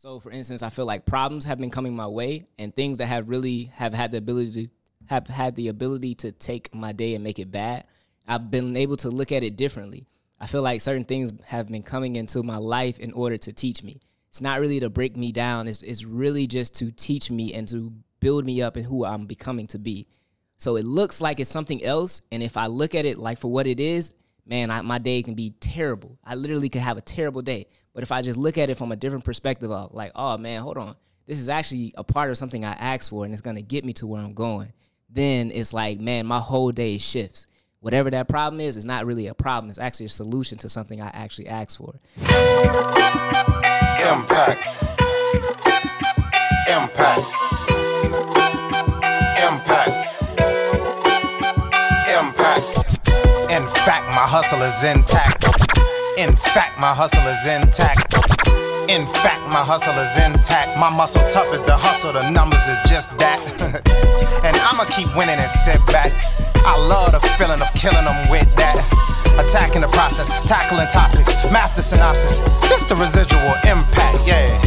So, for instance, I feel like problems have been coming my way, and things that have really have had the ability to have had the ability to take my day and make it bad. I've been able to look at it differently. I feel like certain things have been coming into my life in order to teach me. It's not really to break me down. It's it's really just to teach me and to build me up in who I'm becoming to be. So it looks like it's something else, and if I look at it like for what it is, man, I, my day can be terrible. I literally could have a terrible day. But if I just look at it from a different perspective of like, oh man, hold on, this is actually a part of something I asked for, and it's gonna get me to where I'm going. Then it's like, man, my whole day shifts. Whatever that problem is, is not really a problem. It's actually a solution to something I actually asked for. Impact. Impact. Impact. Impact. In fact, my hustle is intact. In fact, my hustle is intact. In fact, my hustle is intact. My muscle tough as the hustle, the numbers is just that. and I'ma keep winning and sit back. I love the feeling of killing them with that. Attacking the process, tackling topics, master synopsis. This the residual impact, yeah.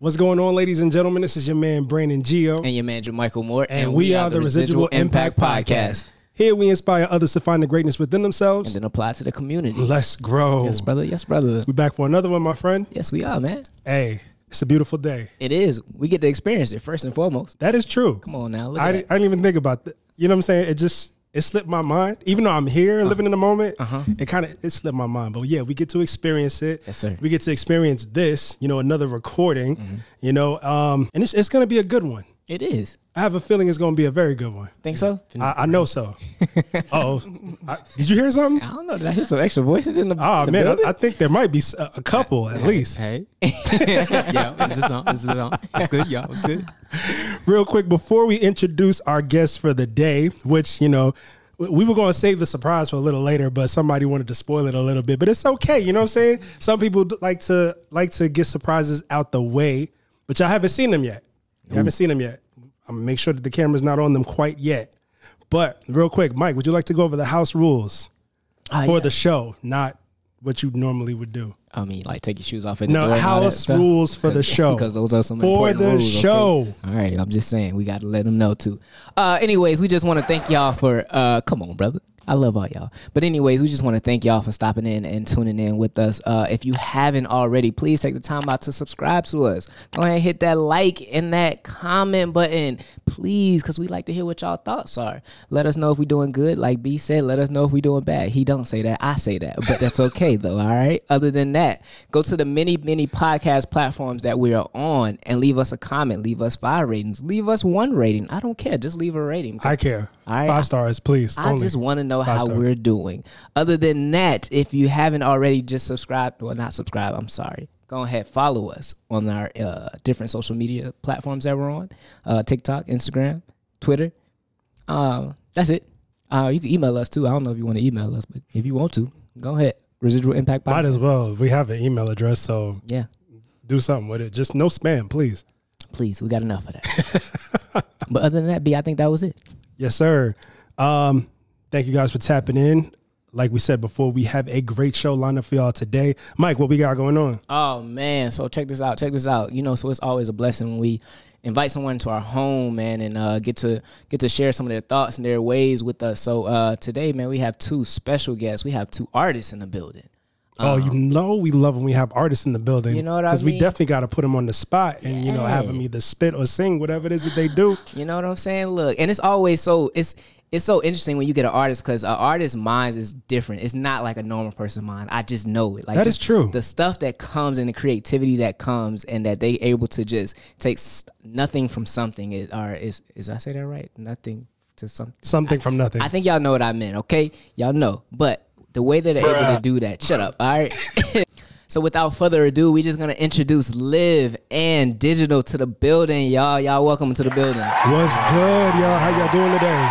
What's going on, ladies and gentlemen? This is your man Brandon Geo, And your man, Michael Moore. and, we, are the Residual, Impact Podcast. Here we inspire others to find the greatness within themselves And then apply to the community. Let's grow. Yes, brother. Yes, brother. We back for another one, my friend. Yes, we are, man. Hey, it's a beautiful day. It is. We get to experience it first and foremost. That is true. Come on now. Look I, I didn't even think about that. You know what I'm saying? It just it slipped my mind. Even though I'm here uh-huh. living in the moment, uh-huh. it kind of it slipped my mind. But yeah, we get to experience it. Yes, sir. We get to experience this. You know, another recording. Mm-hmm. You know, um, and it's it's gonna be a good one. It is. I have a feeling it's gonna be a very good one. Think so? I, I know so. oh, did you hear something? I don't know. Did I hear some extra voices in the, Oh the man. I, I think there might be a couple at least. Hey. yeah, this is on. This is on. It's good, y'all. It's good. Real quick, before we introduce our guest for the day, which you know. we- We were going to save the surprise for a little later, but somebody wanted to spoil it a little bit. But it's okay, you know what I'm saying? Some people like to like to get surprises out the way, but y'all haven't seen them yet. You haven't seen them yet. I'm gonna make sure that the camera's not on them quite yet. But real quick, Mike, would you like to go over the house rules Ah, for yeah. the show, not what you normally would do? I mean, like take your shoes off. At the No, door and all that house stuff? rules for the show. because those are some For important the rules, okay? show. All right, I'm just saying we got to let them know too. Uh, anyways, we just want to thank y'all for. Uh, come on, brother. I love all y'all. But anyways, we just want to thank y'all for stopping in and tuning in with us. Uh, if you haven't already, please take the time out to subscribe to us. Go ahead and hit that like and that comment button, please, because we like to hear what y'all thoughts are. Let us know if we're doing good. Like B said, let us know if we're doing bad. He don't say that. I say that, but that's okay though. All right. Other than that, go to the many, many podcast platforms that we are on and leave us a comment. Leave us five ratings. Leave us one rating. I don't care. Just leave a rating. I care. All right. Five stars, please. I only. just want to know Five how stars. we're doing. Other than that, if you haven't already, just subscribe. Well, not subscribe. I'm sorry. Go ahead, follow us on our uh, different social media platforms that we're on: uh, TikTok, Instagram, Twitter. Uh, that's it. Uh, you can email us too. I don't know if you want to email us, but if you want to, go ahead. Residual impact. Might as well. We have an email address, so Yeah, do something with it. Just no spam, please. please. We got enough of that. but other than that, B, I think that was it. Yes, sir. Um, thank you guys for tapping in. Like we said before, we have a great show lined up for y'all today. Mike, what we got going on? Oh man, so check this out. Check this out. You know, so it's always a blessing when we invite someone to our home, man, and uh, get to get to share some of their thoughts and their ways with us. So uh, today, man, we have two special guests. We have two artists in the building. Oh, you um, know we love when we have artists in the building. You know what I mean? Because we definitely got to put them on the spot and you know have them either spit or sing, whatever it is that they do. You know what I'm saying? Look, and it's always so it's it's so interesting when you get an artist because an artist's mind is different. It's not like a normal person's mind. I just know it. Like That is true. The stuff that comes and the creativity that comes and that they able to just take nothing from something is or is is I say that right? Nothing to something. Something from nothing. I think y'all know what I meant, okay? Y'all know. But the way that they're able to do that, shut up, all right? so without further ado, we're just gonna introduce Liv and Digitl to the building, y'all. Y'all welcome to the building. What's good, y'all? How y'all doing today?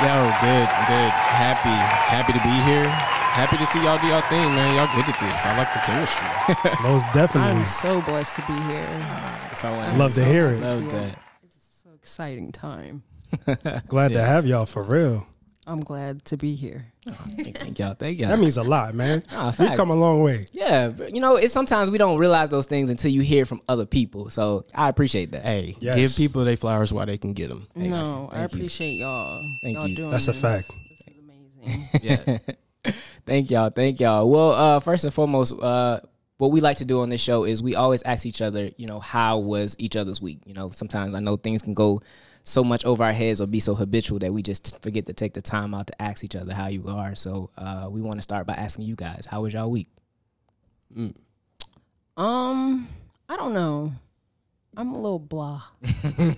Yo, good, good. Happy, happy to be here. Happy to see y'all do y'all thing, man. Y'all good at this. I like the chemistry. Most definitely. I'm so blessed to be here. So uh, Love to hear it. love Yeah. that. It's so exciting time. Glad to have y'all for real. I'm glad to be here. Thank, thank y'all. Thank y'all. That means a lot, man. Nah, We've come a long way. yeah, but, you know, it's sometimes we don't realize those things until you hear from other people. So I appreciate that. Hey, Yes. give people their flowers while they can get them. no, I thank you. appreciate y'all. Thank y'all you. doing That's a fact. This is amazing. Yeah. Thank y'all. Thank y'all. Well, uh, first and foremost, uh, what we like to do on this show is we always ask each other, you know, how was each other's week? You know, sometimes I know things can go so much over our heads or be so habitual that we just forget to take the time out to ask each other how you are. So uh, we want to start by asking you guys, how was y'all week? um, I don't know. I'm a little blah,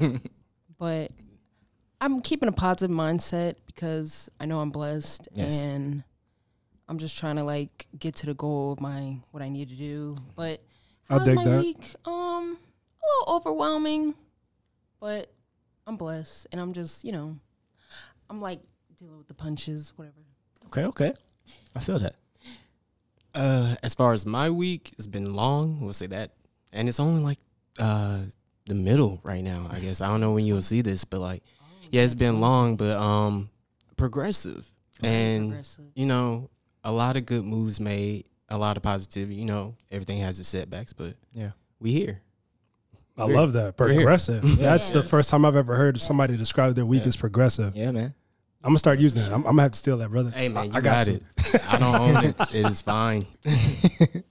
but I'm keeping a positive mindset because I know I'm blessed Yes. and I'm just trying to like get to the goal of my what I need to do. But I'll how's dig my that. week? Um, a little overwhelming, but I'm blessed and I'm just you know, I'm like dealing with the punches, whatever. Okay, okay. I feel that. Uh, as far as my week, it's been long. We'll say that, and it's only like uh the middle right now. I guess I don't know when you'll see this, but like, yeah, it's been long, but um, progressive, and progressive. you know, a lot of good moves made, a lot of positivity. You know, everything has its setbacks, but Yeah. we here. I love that. We're here. Progressive. That's the first time I've ever heard somebody describe their week as progressive. Yeah, man. I'm gonna start using that. I'm, I'm gonna have to steal that, brother. Hey man, I, you I got, to. it. I don't own it. It is fine.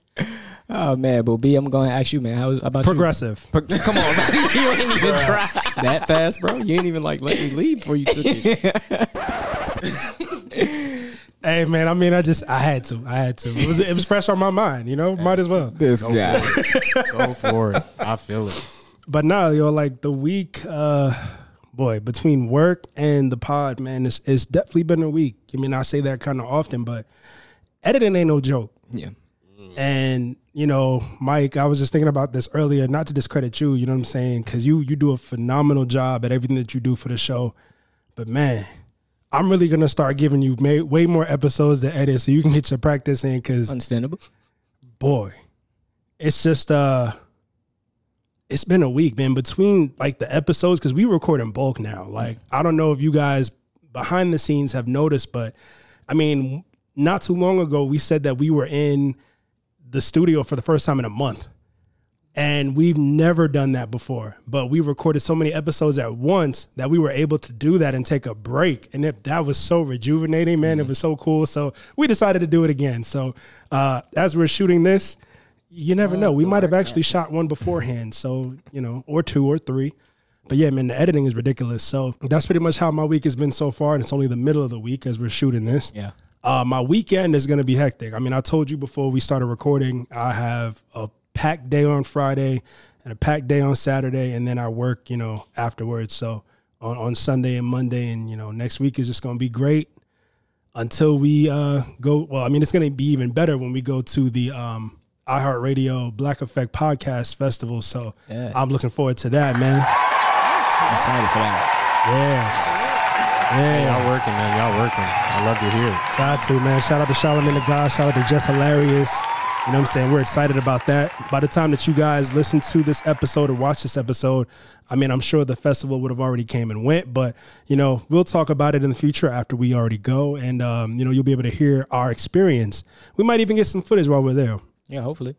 Oh man, but B, I'm going to ask you, man. How was about Progressive. you? Pro- Come on, man. you ain't even try. that fast, bro? You ain't even like let me leave before you took it. Hey man, I mean, I just I had to. I had to. It was it was fresh on my mind. You know, might as well. This Go guy. for. Go for it. I feel it. But now, yo, like the week, uh, boy, between work and the pod, man, it's it's definitely been a week. I mean, I say that kind of often, but editing ain't no joke. Yeah. And you know, Mike, I was just thinking about this earlier. Not to discredit you, you know what I'm saying? Because you you do a phenomenal job at everything that you do for the show. But man, I'm really gonna start giving you may, way more episodes to edit so you can get your practice in. Because Understandable. boy, it's just uh, it's been a week, man. Between like the episodes, because we record in bulk now. Like I don't know if you guys behind the scenes have noticed, but I mean, not too long ago we said that we were in the studio for the first time in a month. And we've never done that before, but we recorded so many episodes at once that we were able to do that and take a break. And it, that was so rejuvenating, man. It was so cool. So we decided to do it again. So uh, as we're shooting this, you never know. We might have actually shot one beforehand. So, you know, or two or three. But yeah, man, the editing is ridiculous. So that's pretty much how my week has been so far. And it's only the middle of the week as we're shooting this. Yeah. Uh, my weekend is going to be hectic. I mean, I told you before we started recording, I have a packed day on Friday and a packed day on Saturday, and then I work, you know, afterwards. So on, on Sunday and Monday, and you know, next week is just going to be great until we uh, go. Well, I mean, it's going to be even better when we go to the um, iHeartRadio Black Effect Podcast Festival. So Yeah. I'm looking forward to that, man. I'm excited for that. Yeah. Hey, Yeah. y'all working, man. Y'all working. I love to hear it. Got to, man. Shout out to Charlamagne the God. Shout out to Jess Hilarious. You know what I'm saying? We're excited about that. By the time that you guys listen to this episode or watch this episode, I mean, I'm sure the festival would have already came and went, but, you know, we'll talk about it in the future after we already go. And, um, you know, you'll be able to hear our experience. We might even get some footage while we're there. Yeah, hopefully.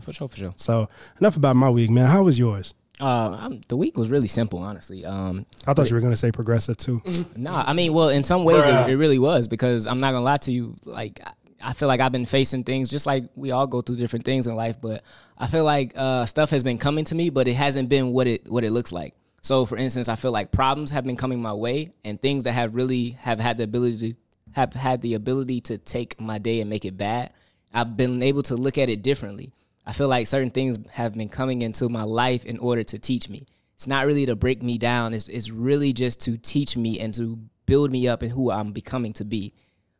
For sure, for sure. So enough about my week, man. How was yours? Uh, I'm, the week was really simple, honestly. Um, I thought you were going to say progressive too. Nah, I mean, well, in some ways it, it really was because I'm not gonna lie to you. Like, I- I feel like I've been facing things just like we all go through different things in life, but I feel like uh, stuff has been coming to me, but it hasn't been what it what it looks like. So, for instance, I feel like problems have been coming my way, and things that have really have had the ability to have had the ability to take my day and make it bad. I've been able to look at it differently. I feel like certain things have been coming into my life in order to teach me. It's not really to break me down. It's, it's really just to teach me and to build me up in who I'm becoming to be.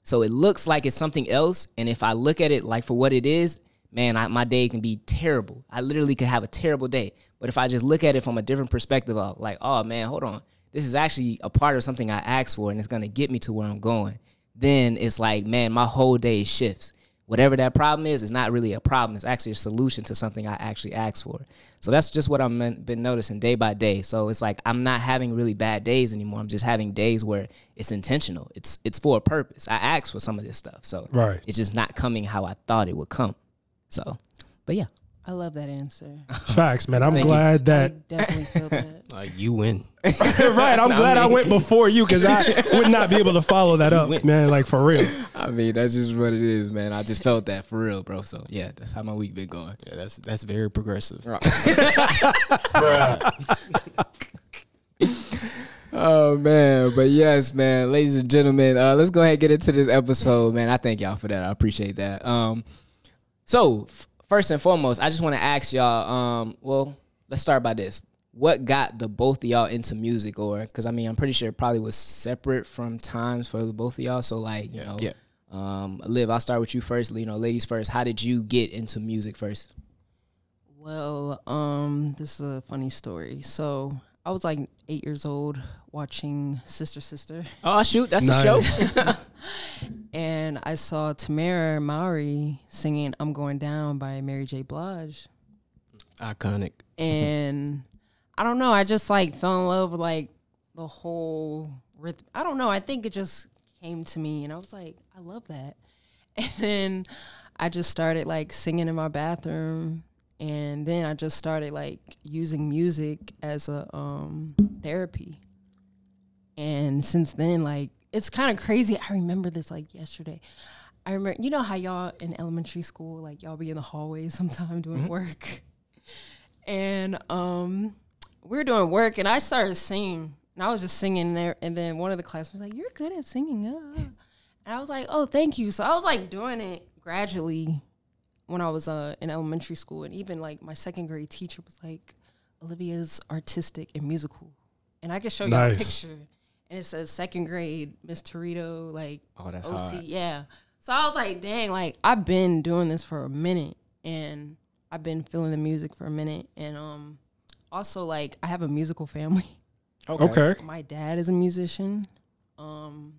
So it looks like it's something else. And if I look at it like for what it is, man, I, my day can be terrible. I literally could have a terrible day. But if I just look at it from a different perspective of like, oh man, hold on. This is actually a part of something I asked for and it's to get me to where I'm going. Then it's like, man, my whole day shifts. Whatever that problem is, is not really a problem. It's actually a solution to something I actually asked for. So that's just what I've been noticing day by day. So it's like I'm not having really bad days anymore. I'm just having days where it's intentional. It's it's for a purpose. I asked for some of this stuff. So Right. it's just not coming how I thought it would come. So, but yeah. I love that answer. Facts, man. I'm Thank you. glad I that definitely feel that. Like you win. right. I'm glad I went before you because I would not be able to follow that up, went. man. Like for real. I mean, that's just what it is, man. I just felt that for real, bro. So yeah, that's how my week been going. Yeah, that's that's very progressive. Oh man, but yes, man, ladies and gentlemen, uh, let's go ahead and get into this episode, man. I thank y'all for that. I appreciate that. Um, so f- first and foremost, I just want to ask y'all. Um, well, let's start by this. What got the both of y'all into music, or because I mean, I'm pretty sure it probably was separate from times for the both of y'all. So like, you know, Yeah. Um, Liv, I'll start with you first. You know, ladies first. How did you get into music first? Well, um, this is a funny story. So I was like eight years old watching Sister Sister, Oh shoot, that's the show. and I saw Tamera Mowry singing "I'm Going Down" by Mary J. Blige, Iconic. and I don't know. I just like fell in love with like the whole rhythm. I don't know. I think it just came to me, and I was like, I love that. And then I just started like singing in my bathroom, and then I just started like using music as a um, therapy. And since then, like it's kind of crazy. I remember this like yesterday. I remember, you know how y'all in elementary school, like y'all be in the hallway sometime doing work, and um, we were doing work, and I started singing, and I was just singing there, and then one of the class was like, "You're good at singing," uh. and I was like, "Oh, thank you." So I was like doing it gradually when I was uh, in elementary school, and even like my second grade teacher was like, "Olivia's artistic and musical," and I can show you a picture, and it says second grade Miss Torito, like Oh, that's OC, hard. yeah. So I was like, dang, like I've been doing this for a minute, and I've been feeling the music for a minute, and um, also like I have a musical family. Okay. My dad is a musician. Um,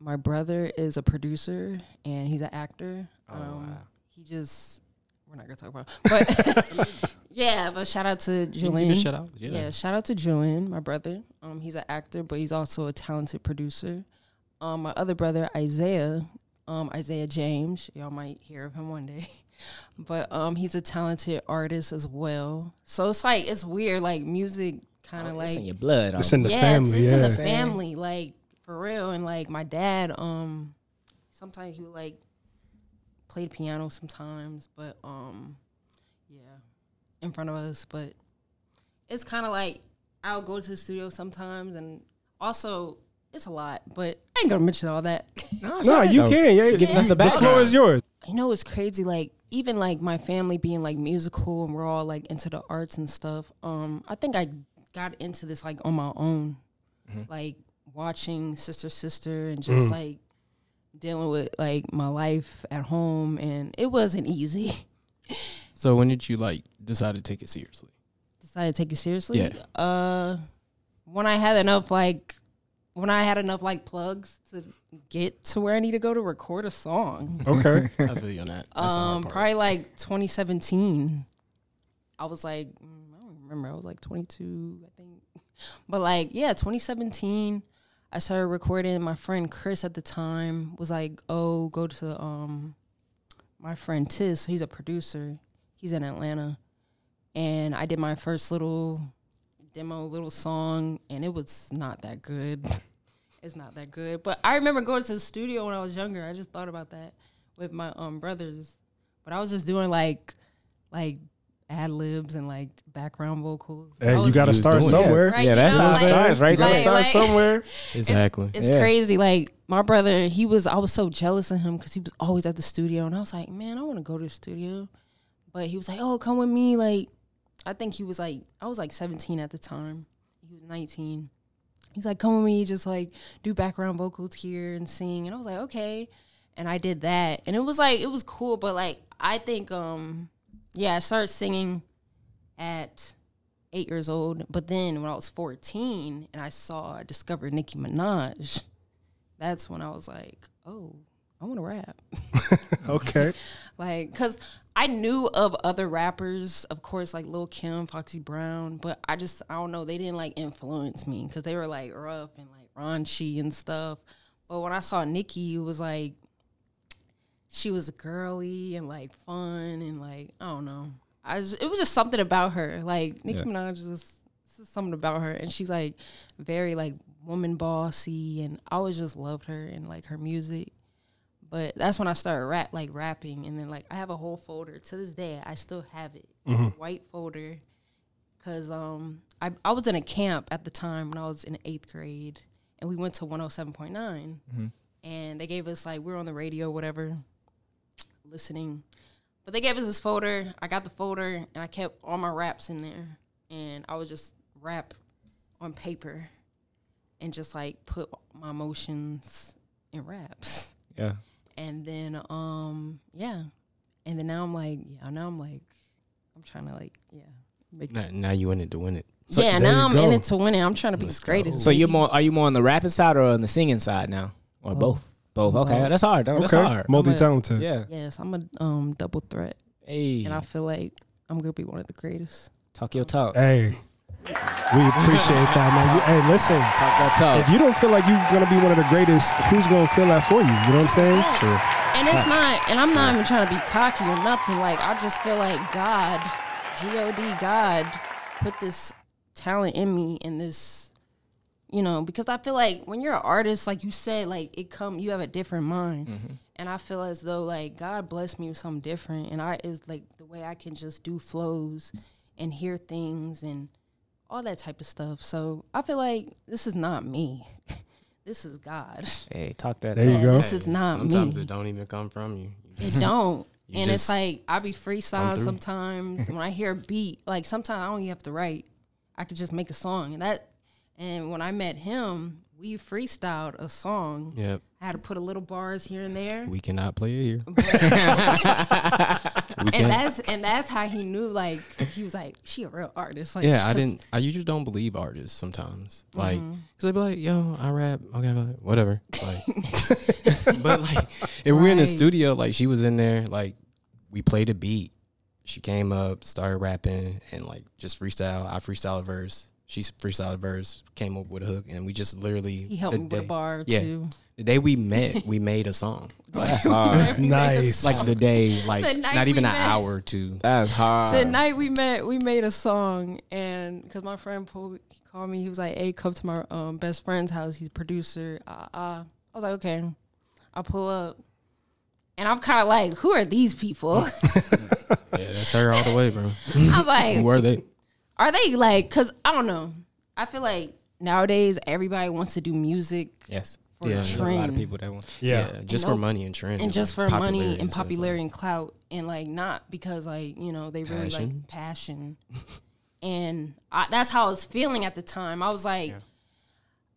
my brother is a producer and he's an actor. um, He just we're not gonna talk about, but yeah. But shout out to Julian. shout out. Yeah. Yeah. shout out to Julian, my brother. Um, he's an actor, but he's also a talented producer. Um, my other brother Isaiah, um, Isaiah James. Y'all might hear of him one day, but um, he's a talented artist as well. So it's like it's weird, like music, kind of Oh, it's like in your blood. It's in the yeah, family. it's, it's in the family, like for real. And like my dad, um, sometimes he would like play the piano sometimes, but um, yeah, in front of us. But it's kind of like I'll go to the studio sometimes, and also it's a lot. But I ain't gonna mention all that. No, you can. Yeah, giving us the the floor is yours. you know it's crazy like even like my family being like musical and we're all like into the arts and stuff um i think i got into this like on my own like watching sister sister and just like dealing with like my life at home and it wasn't easy So when did you like decide to take it seriously? decided to take it seriously Yeah. uh when i had enough like when i had enough like plugs to get to where i need to go to record a song Okay. I feel you on that. That's Um, probably like 2017. I was like, mm, I don't remember. I was like 22, I think. But like, yeah, 2017. I started recording. My friend Chris at the time was like, "Oh, go to um, my friend Tis. He's a producer. He's in Atlanta." And I did my first little demo, little song, and it was not that good. it's not that good. But I remember going to the studio when I was younger. I just thought about that with my um brothers, but I was just doing like like ad libs and like background vocals. Hey, you got to start somewhere. Right, Yeah, that's know, how it like- starts, right? You got to start somewhere. exactly. It's Yeah. crazy. Like my brother, he was. I was so jealous of him because he was always at the studio, and I was like, man, I want to go to the studio, but he was like, oh, come with me. Like, I think he was like, I was like 17 at the time. He was 19. He's like, come with me, just like do background vocals here and sing. And I was like, okay. And I did that, and it was like it was cool, but like I think, um, yeah, I started singing at eight years old. But then when I was 14 and I saw, I discovered Nicki Minaj, that's when I was like, oh, I want to rap. Okay. Like, cause I knew of other rappers, of course, like Lil Kim, Foxy Brown, but I just I don't know, they didn't like influence me because they were like rough and like raunchy and stuff. But when I saw Nicki, it was like she was girly and like fun and like I don't know. I just, it was just something about her. Like Nicki Yeah. Minaj just something about her, and she's like very like woman bossy, and I always just loved her and like her music. But that's when I started rap like rapping, and then like I have a whole folder to this day. I still have it, white folder, because um I I was in a camp at the time when I was in eighth grade, and we went to one hundred seven point nine, and they gave us like we were on the radio, whatever, listening. But they gave us this folder. I got the folder, and I kept all my raps in there, and I would just rap on paper, and just like put my emotions in raps Yeah. and then um yeah and then now i'm like yeah now i'm like i'm trying to like yeah make Now, now you in it to win it. yeah now i'm go. in it to win it i'm trying to be the greatest So you're more are you more on the rapping side or on the singing side now? Or both? Both. Okay. That's hard. That's Okay. hard. Multi talented. Yeah. yes i'm a um double threat Hey. and i feel like i'm gonna be one of the greatest Talk your talk. Hey, we appreciate that, man. You, hey, listen. Talk that talk. If you don't feel like you're gonna be one of the greatest, who's gonna feel that for you? You know what I'm saying? True. and it's not and i'm not even trying to be cocky or nothing like i just feel like god god god put this talent in me and this you know because i feel like when you're an artist like you said like it come you have a different mind mm-hmm. and i feel as though like god blessed me with something different and i is like the way i can just do flows and hear things and all that type of stuff so i feel like this is not me this is god Hey, talk that There you talk. go. this is not Sometimes me it don't even come from you. You it don't. you and it's like I be come freestyling sometimes. when I hear a beat, like sometimes I don't even have to write. I could just make a song. And that and when I met him, we freestyled a song. Yep. I had to put a little bars here and there. We cannot play it here. and that's and that's how he knew like he was like, She a real artist. Like Yeah, I didn't. I usually don't believe artists sometimes. Like, Mm-hmm. cause they be like, "Yo, I rap. Okay, whatever." Like, but like, if we're in the studio, like she was in there, like we played a beat. She came up, started rapping, and like just freestyle. I freestyle a verse. She freestyled a verse, came up with a hook, and we just literally he helped the me with a bar yeah. too. The day we met, we made a song. That's hard. Nice. Like the day, like The not even an met. hour or two. That's hard. The night we met, we made a song, and because my friend pulled, he called me, he was like, "Hey, come to my um, best friend's house. He's a producer." Uh, uh. I was like, "Okay." I pull up, and I'm kind of like, "Who are these people?" Yeah, that's her all the way, bro. I'm like, Who are they? "Are they like?" Because I don't know. I feel like nowadays everybody wants to do music yes. for Yeah. a There's There's a lot of people that want. yeah. just nope. for money and trend, and just for like, money popularity and stuff like popularity and clout and like not because like you know they really Passion. like passion and I, that's how i was feeling at the time i was like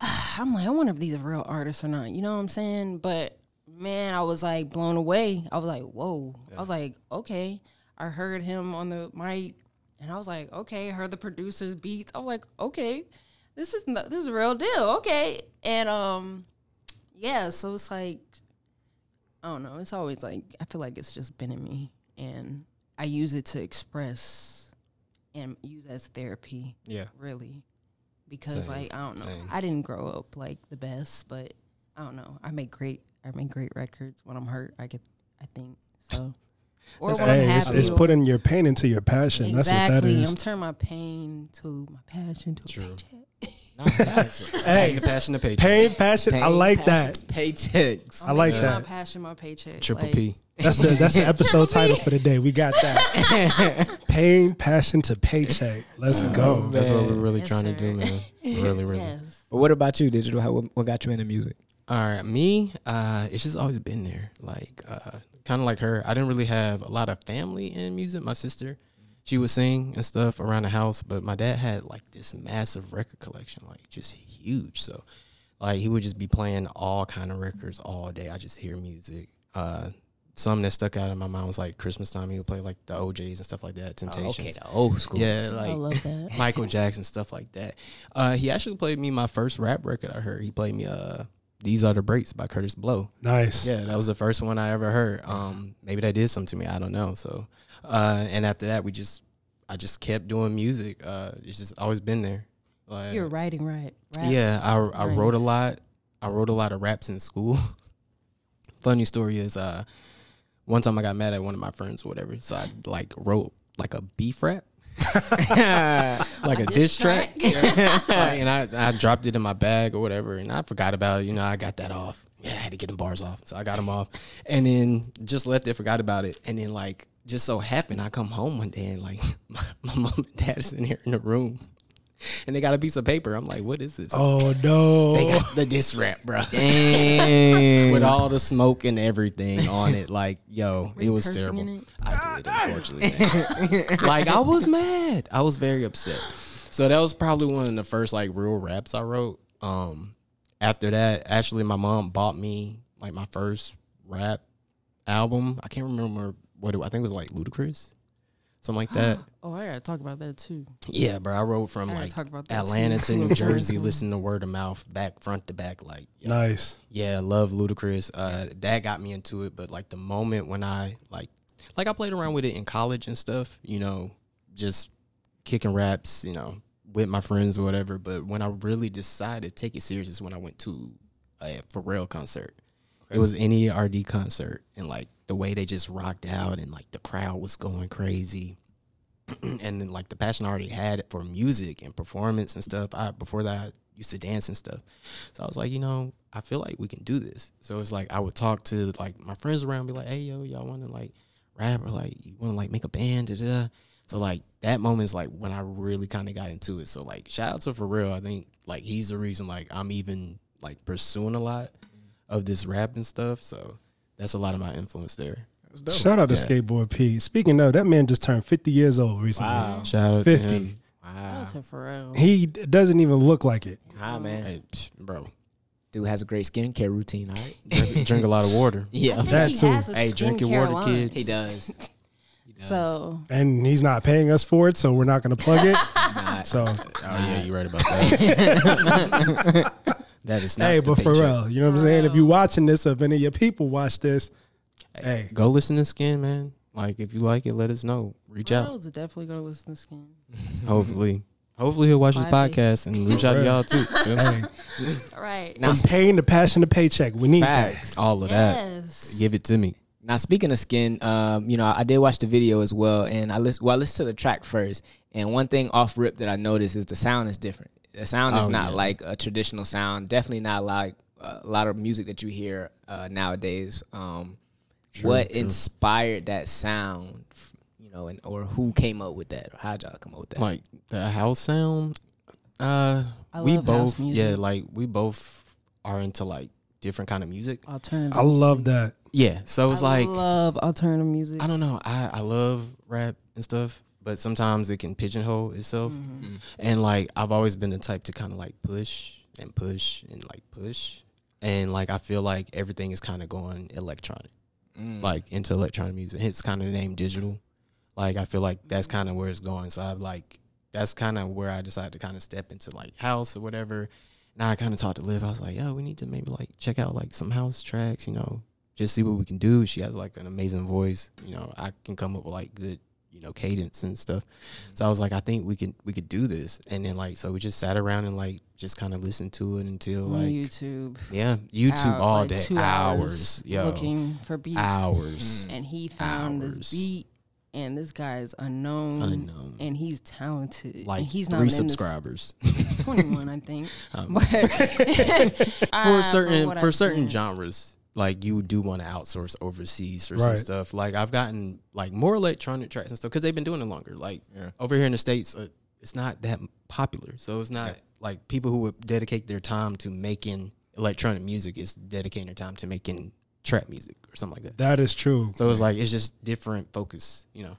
i'm like i wonder if these are real artists or not you know what i'm saying but man i was like blown away i was like whoa i was like okay i heard him on the mic and i was like okay heard the producer's beats i was like okay this is no, this is a real deal okay and um yeah so it's like I don't know. It's always like I feel like it's just been in me, and I use it to express and use as therapy. Yeah. Really, because Same, like I don't know. same. I didn't grow up like the best, but I don't know. I make great. I make great records. When I'm hurt, I get. I think so. Or when I'm Hey, it's, it's putting your pain into your passion. exactly. That's what that is. I'm turning my pain to my passion to True. a paycheck. Hey, the passion to pay. pain, passion. I like that. Paychecks. I like My that. passion, my paycheck. Triple like, P. That's the that's the episode title for the day. We got that. Pain, passion to paycheck. Let's go. That's what we're really Yes, trying to do, man. Really, really. Yes. But what about you, Digitl? How, what, what got you into music? All right, me, uh, it's just always been there. Like, uh, kind of like her. I didn't really have a lot of family in music. My sister, she would sing and stuff around the house, but my dad had like this massive record collection, like just huge. So, like, he would just be playing all kind of records all day. I just hear music. Uh, some that stuck out in my mind was like Christmas time. He would play like the O'Jays and stuff like that. Temptations. okay, the old school. Yeah, I like love that. Michael Jackson stuff like that. Uh, he actually played me my first rap record I heard. He played me uh These Are the Breaks by Kurtis Blow. Nice. Yeah, that was the first one I ever heard. Um, maybe that did something to me. I don't know. So, uh, and after that, we just, I just kept doing music. Uh, it's just always been there. Like, You're writing right. Raps. yeah, I I Right. wrote a lot. I wrote a lot of raps in school. Funny story is, uh, one time I got mad at one of my friends or whatever, so I like wrote like a beef rap, like a diss track, Like, and I I dropped it in my bag or whatever, and I forgot about it. You know, I got that off. Yeah, I had to get them bars off, so I got them off, and then just left it, forgot about it, and then like just so happened I come home one day and like my, my mom and dad is in here in the room, and they got a piece of paper. I'm like, what is this? Oh no. They got the diss rap, bro. Dang. With all the smoke and everything on it, like yo, it was terrible. it? I did, unfortunately. like I was mad. I was very upset. So that was probably one of the first like real raps I wrote. Um, after that, actually, my mom bought me like my first rap album. I can't remember what it. I think it was like Ludacris, something like that. Oh, I gotta talk about that too. Yeah, bro. I wrote from I gotta like talk about that Atlanta too. to New Jersey, listening to word of mouth, back front to back. Like, yo, nice. yeah, love Ludacris. Uh, that got me into it, but like the moment when I like, like I played around with it in college and stuff, you know, just kicking raps, you know, with my friends or whatever. But when I really decided to take it serious is when I went to a Pharrell concert. It was NERD concert, and like the way they just rocked out, and like the crowd was going crazy. and then like the passion I already had for music and performance and stuff. I before that I used to dance and stuff. So I was like, you know, I feel like we can do this. So it's like I would talk to like my friends around, be like, hey yo, y'all want to like rap or like you want to like make a band? Da, da. So like that moment is like when I really kind of got into it. So like shout out to for real. I think like he's the reason like I'm even like pursuing a lot of this rap and stuff. So that's a lot of my influence there. Shout out to Yeah. Skateboard P. Speaking of, that man just turned 50 years old recently. Wow. Shout out 50. to him. Wow. That's a Pharrell. He doesn't even look like it. Hi, man. Hey, psh, bro, Dude has a great skincare routine, all right? drink, drink a lot of water. Yeah. I think That he too. has a Hey, drink your water, line. kids. He does. So And he's not paying us for it, so we're not going to plug it. Nah, So, Oh yeah, you're right about that. That is not. hey, the but for real, you know what I'm saying? If you watching this, or if any of your people watch this, hey, Go listen to Skin, man. Like if you like it, let us know. Reach out. Pharrell's definitely gonna listen to Skin. Hopefully, hopefully he'll watch this podcast and reach out to y'all too. Feel me? hey, All right. Now, from pain to passion to paycheck, we need that. All of that. yes. Give it to me. Now speaking of skin, um, you know, I did watch the video as well, and I listen. Well, I listened to the track first, and one thing off rip that I noticed is the sound is different. The sound is Oh, not yeah. like a traditional sound. Definitely not like uh, a lot of music that you hear uh, nowadays. Um, True, what true. inspired that sound? You know, and or who came up with that, or how'd y'all come up with that? Like the house sound. Uh, I we love house both, music. yeah, like we both are into like different kind of music. Alternative. I love that. Yeah, so it's I like love alternative music. I don't know. I, I love rap and stuff, but sometimes it can pigeonhole itself. Mm-hmm. mm-hmm. And like I've always been the type to kind of like push and push and like push. And like I feel like everything is kind of going electronic, mm. like into electronic music. It's kind of the name digital. Like I feel like that's mm-hmm. kind of where it's going. So I've like that's kind of where I decided to kind of step into like house or whatever. Now I kind of talked to Liv. I was like, yo, we need to maybe like check out like some house tracks, you know, just see what we can do. She has like an amazing voice. You know, I can come up with like good, you know, cadence and stuff. Mm-hmm. So I was like, I think we can we could do this. And then like so we just sat around and like just kind of listened to it until mm, like YouTube. yeah, YouTube out, all like, day, two hours, yo, looking for beats. hours. Mm. and he found Hours. this beat, and this guy is unknown, Unknown. and he's talented. Like and he's not three this- subscribers 21, I think. Um, but for certain for certain genres like you do want to outsource overseas for some stuff. Like i've gotten like more electronic tracks and stuff because they've been doing it longer. Like over here in the states uh, it's not that popular. So it's not like people who would dedicate their time to making electronic music is dedicating their time to making trap music or something like that. That is true. so it's like it's just different focus you know?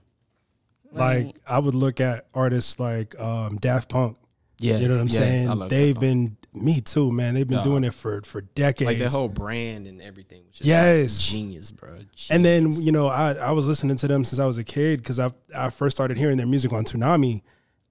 Like Right. I would look at artists like um, Daft Punk. yeah You know what I'm saying? They've been me too, man. They've been Dog. doing it for for decades. like the whole brand and everything which is Yes. genius bro and then you know I, I was listening to them since I was a kid because I I first started hearing their music on Toonami,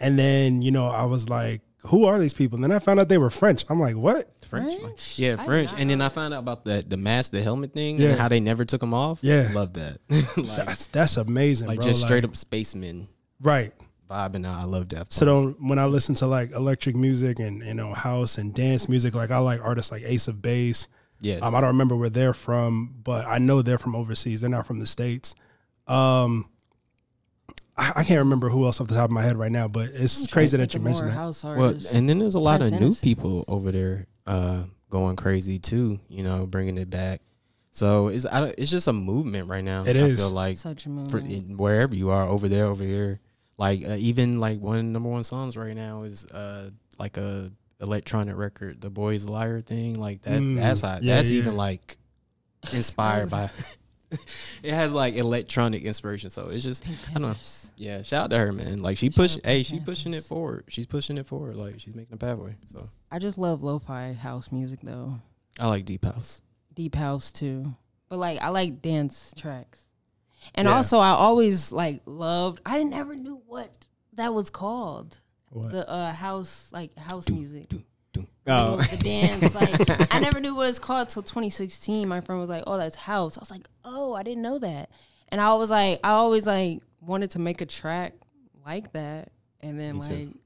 and then you know I was like who are these people? And then I found out they were French. I'm like, what? French, French? yeah, French. And then I found out about the the mask, the helmet thing, Yeah. and how they never took them off. Yeah. love that. like, That's that's amazing, like bro. just straight up spacemen right. Vibing out. I love that. So don't, when I listen to like electric music and you know house and dance music, like I like artists like Ace of Base. yes, Um, I don't remember where they're from, but I know they're from overseas. They're not from the states. Um, I, I can't remember who else off the top of my head right now, but it's crazy that you mentioned that. House Well, and then there's a lot of new people over there uh, going crazy too. You know, bringing it back. So it's I, it's just a movement right now. It I is. feel like such a movement. in, wherever you are, over there, over here. Like uh, even like one of the number one songs right now is uh like a electronic record, the Boys Liar thing. Like that's Mm, that's how, yeah, that's yeah. even like inspired by. it has like electronic inspiration, so it's just Pink I don't know. Yeah. Shout out to her, man. Like she push, hey, Pink she pushing it forward. She's pushing it forward. Like she's making a pathway. So I just love lo-fi house music though. I like deep house. Deep house too. But like I like dance tracks. And Yeah. also I always like loved I never knew what that was called. What? The uh house like house music. do, do. Oh. The dance like I never knew what it's called till 2016. My friend was like, "Oh, that's house." I was like, "Oh, I didn't know that." And I was like I always like wanted to make a track like that and then Me too.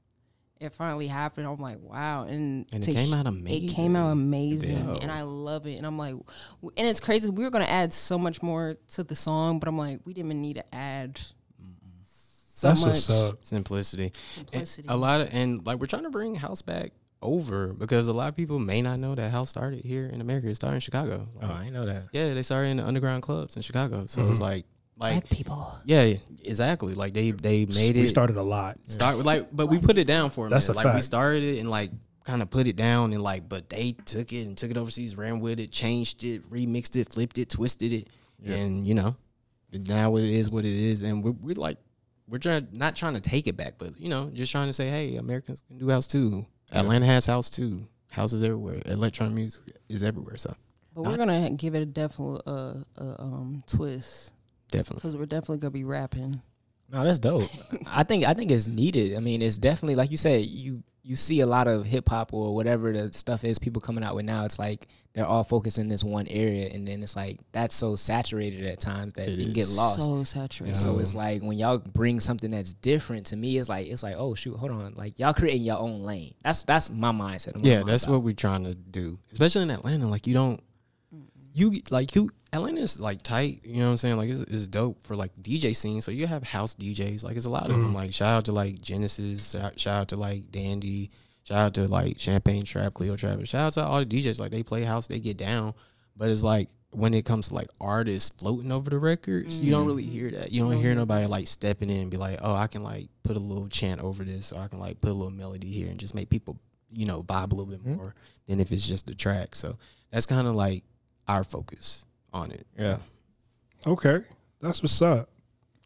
Like it finally happened. I'm like, wow. And, And it came sh- out It came out amazing. Yeah. And I love it. And I'm like, w- and it's crazy. We were going to add so much more to the song, but I'm like, we didn't even need to add so That's much what's up. Simplicity. And simplicity. a lot of and like we're trying to bring house back over because a lot of people may not know that house started here in America. It started in Chicago. Oh, I know that. yeah, they started in the underground clubs in Chicago. So it's mm-hmm. like like Black people. yeah, exactly. Like they they made it We started a lot. start like but we put it down for a That's minute. a like we fact. started it and like kind of put it down and like but they took it and took it overseas, ran with it, changed it, remixed it, flipped it, twisted it, and you know now it is what it is. And we're, we're like we're trying not trying to take it back, but you know just trying to say hey, Americans can do house too. Atlanta has house too. Houses everywhere. Electronic music is everywhere. So But we're going to give it a definite uh, uh, um, twist definitely. because we're definitely going to be rapping. No, that's dope. I think I think it's needed. I mean, it's definitely like you said. You you see a lot of hip hop or whatever the stuff is people coming out with now. It's like they're all focused in this one area, and then it's like that's so saturated at times that It you can get lost. So saturated. So it's like when y'all bring something that's different to me, it's like it's like oh shoot, hold on, like y'all creating your own lane. That's that's my mindset. and what Yeah, I'm that's about. what we're trying to do, especially in Atlanta. Like you don't, you like you Atlanta's like tight. You know what I'm saying? Like it's, it's dope for like DJ scene. So you have house DJs. Like it's a lot of them. Mm. Like shout out to like Genesis. Shout shout out to like Dandy. Shout out to like Champagne Trap, Cleo Trap. Shout out to all the DJs. Like they play house, they get down. But it's like when it comes to like artists floating over the records, you don't really mm. hear that. You don't mm. hear nobody like stepping in and be like, oh, I can like put a little chant over this, or I can like put a little melody here and just make people, you know, vibe a little bit mm-hmm. more than if it's just the track. So that's kind of like our focus on it. So, Yeah. Okay, that's what's up.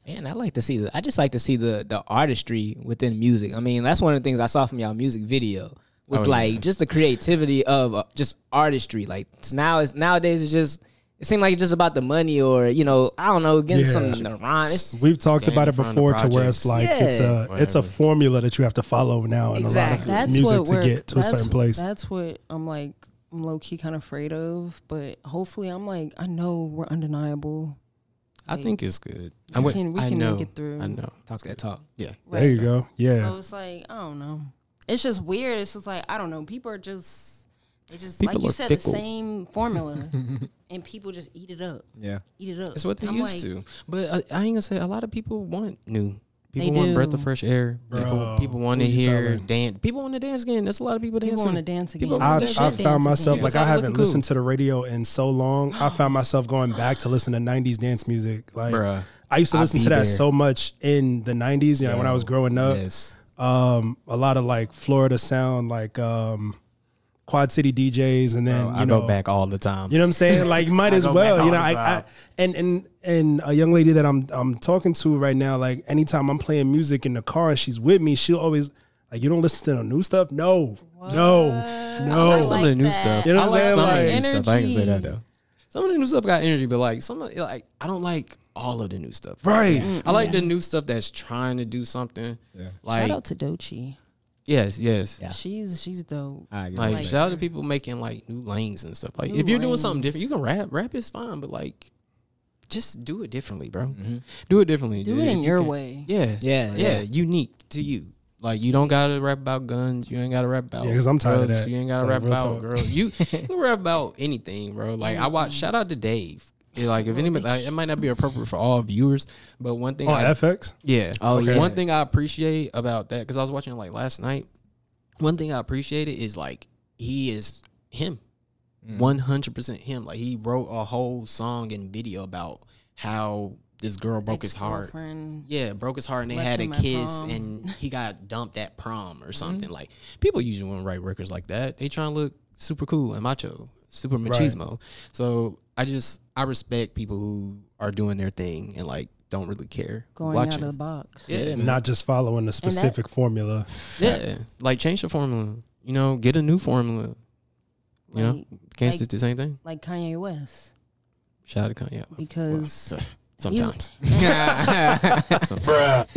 Man, I like to see the. I just like to see the the artistry within music. I mean, that's one of the things I saw from y'all music video was Oh, like yeah. just the creativity of uh, just artistry. Like it's now, it's nowadays it's just it seemed like it's just about the money or you know I don't know getting Yeah. some in the rhyme. We've talked about it front of the before to where it's projects. like it's a Yeah. it's a formula that you have to follow now in Exactly. a lot of that's music what to we're, get to a certain place. That's what I'm like. I'm low key kind of afraid of, but hopefully, I'm like, I know we're undeniable. I Like, think it's good. I we would- can- we I can know, make it through. I know. talk that talk. Yeah. There you go. Yeah. So it's like I don't know. It's just weird. It's just like I don't know. People are just they just People like you said fickle. the same formula, and people just eat it up. Yeah. Eat it up. It's what they I'm used like, to. But I, I ain't gonna say a lot of people want new. They People want breath of fresh air. People, Bro, people want to hear dance. People want to dance again. That's a lot of people People want to dance again. People They I, wanna I dance found myself again. like I haven't cool. listened to the radio in so long. I found myself going back to listen to '90s dance music. Like Bruh, I used to listen to that there. so much in the '90s. You know, when I was growing up, Yes. um, a lot of like Florida sound, like um, Quad City DJs, and then Bro, you I know, go back all the time. You know what I'm saying? Like, you might as well. You know, I, I and and and a young lady that I'm I'm talking to right now. Like, anytime I'm playing music in the car and she's with me, she'll always like, "You don't listen to the new stuff? No, no, no." I some of the new that. stuff. You know I what I'm like saying? some of the Like- new stuff. I ain't gonna say that though. Some of the new stuff got energy, but like some of like I don't like all of the new stuff. Right. I like the new stuff that's trying to do something. Yeah. Like Shout out to Doechii. Yes, yes. Yeah. She's she's dope. I. Like, Like- shout out to people making like new lanes and stuff. Like New if you're doing something different, you can rap. Rap is fine, but like just do it differently, bro. Mm-hmm. Do it differently. Do dude. it in you your can- way. Yeah, Yeah, yeah, yeah. unique to you. Like you don't gotta rap about guns. You ain't gotta rap about. Yeah, because I'm tired of drugs, that. You ain't gotta Like, rap about talk. girl. You you can rap about anything, bro. Like I watch. Shout out to Dave. Yeah, like if anybody, like, it might not be appropriate for all viewers, but one thing. On I, FX. yeah. Oh, yeah. One thing I appreciate about that because I was watching like last night. One thing I appreciated is like he is him, Mm. one hundred percent him. Like he wrote a whole song and video about how this girl broke his heart. Yeah, broke his heart and they had a kiss prom. and he got dumped at prom or something. Like people usually want to write records like that. They trying to look super cool and macho, super machismo. So I just I respect people who are doing their thing and like don't really care. Going watching. out of the box. yeah, Not just following a specific formula. yeah, like change the formula. You know, get a new formula. You know, can't like- stick to the same thing. Like Kanye West. Shout out to Kanye. Because Sometimes, sometimes,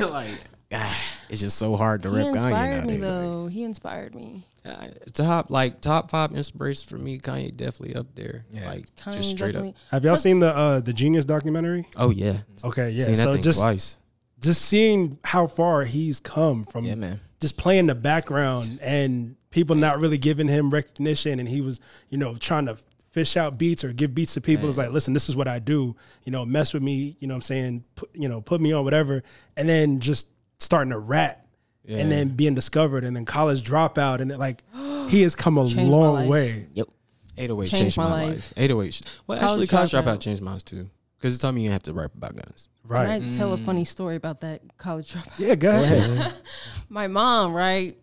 like ah, it's just so hard to he rip Kanye inspired me nowadays. though. He inspired me. Uh, top like top five inspirations for me. Kanye definitely up there. Yeah. Like Kanye just straight definitely. up. Have y'all seen the uh the Genius documentary? Oh yeah, Okay, yeah. seen that so thing just twice. just seeing how far he's come from Yeah, man. just playing the background and people not really giving him recognition and he was, you know, trying to fish out beats or give beats to people. It's like, listen, this is what I do. You know, mess with me, you know what I'm saying? Put, you know, put me on whatever. And then just starting to rap and then being discovered and then college dropout and it, like he has come a Changed my long life. way. Yep. 808 Changed changed my my life. life. 808. Well, College actually, college Dropout. dropout changed mine too. Because it taught me you have to rap about guns. Right. And I tell a funny story about that college dropout. yeah, go ahead. My mom, right?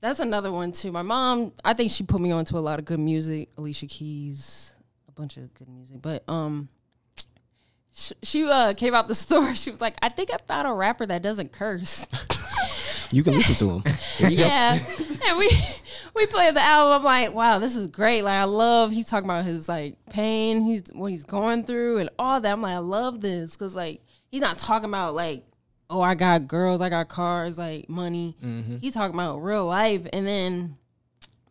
That's another one too. My mom, I think she put me on to a lot of good music. Alicia Keys, a bunch of good music. But um, sh- she uh came out the store. She was like, "I think I found a rapper that doesn't curse." You can listen to him. Here you go. yeah, and we we played the album. I'm like, wow, this is great. Like, I love. He's talking about his like pain. He's what he's going through and all that. I'm like, I love this because like he's not talking about like, oh, I got girls, I got cars, like money. He's talking about real life. And then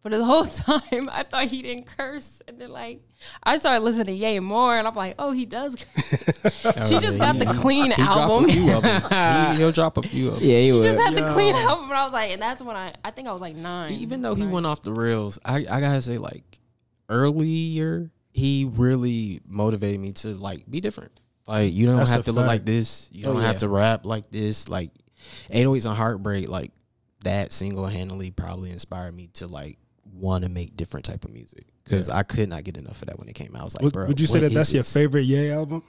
for the whole time, I thought he didn't curse. And then like I started listening to Ye more, and I'm like, oh, he does. curse. she just got the clean He album. a few of them. He, will drop a few of them. Yeah, he She would. just had the clean album, and I was like, and that's when I, I think I was like nine. Even though he Nine. went off the rails, I, I gotta say, like earlier, he really motivated me to like be different. Like you don't That's have a to look like this. You Oh, don't yeah. have to rap like this. Like 808s and Heartbreak, like that single handedly probably inspired me to like want to make different type of music because I could not get enough of that when it came out. I was like, Would, bro, would you say that that's is your favorite Ye album?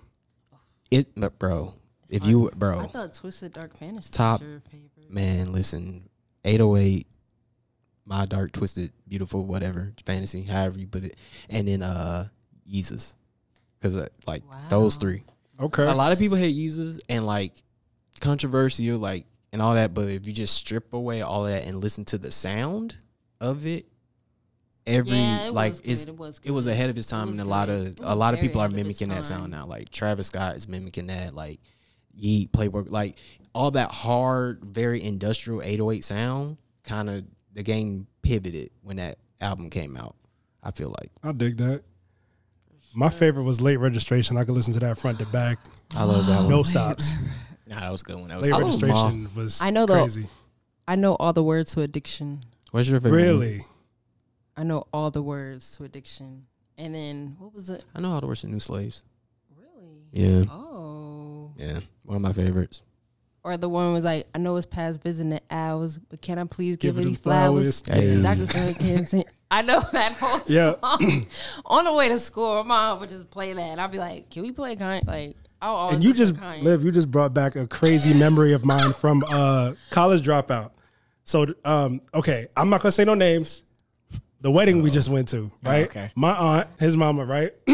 It, but bro, if you, bro, I thought Twisted Dark Fantasy Top- was your favorite. man, listen, 808, my dark, twisted, beautiful, whatever, fantasy, however you put it, and then uh, Yeezus, because uh, like those three. Okay. A lot of people hate Yeezus and like controversial, like and all that. But if you just strip away all that and listen to the sound of it, every Yeah, it like was it's good, it was it was ahead of its time, was and a lot of a lot of people are ahead of its mimicking that sound now. Like Travis Scott is mimicking that. Like Yeat, Playboi, like all that hard, very industrial 808 sound. Kind of the game pivoted when that album came out. I feel like I'll dig that. My favorite was late registration. I could listen to that front to back. I love that one. No stops. Nah, that was a good one. That was Late love oh, registration was I know the- crazy. I know all the words to addiction. What's your favorite? movie? Really? I know all the words to addiction. And then what was it? I know all the words to New Slaves. Really? Yeah, Oh. yeah, one of my favorites. Or the one was like, I know it's past visiting the hours, but can I please give, Give her it these the flowers? flowers. Dr. Sarah can't. I know that whole Yeah. song. On the way to school, my mom would just play that. And I'd be like, can we play Kanye? Like, I'll always And you just to live. You just brought back a crazy memory of mine from uh, college dropout. So, um, okay, I'm not gonna say no names. The wedding we just went to, right? okay. My aunt, his mama, right?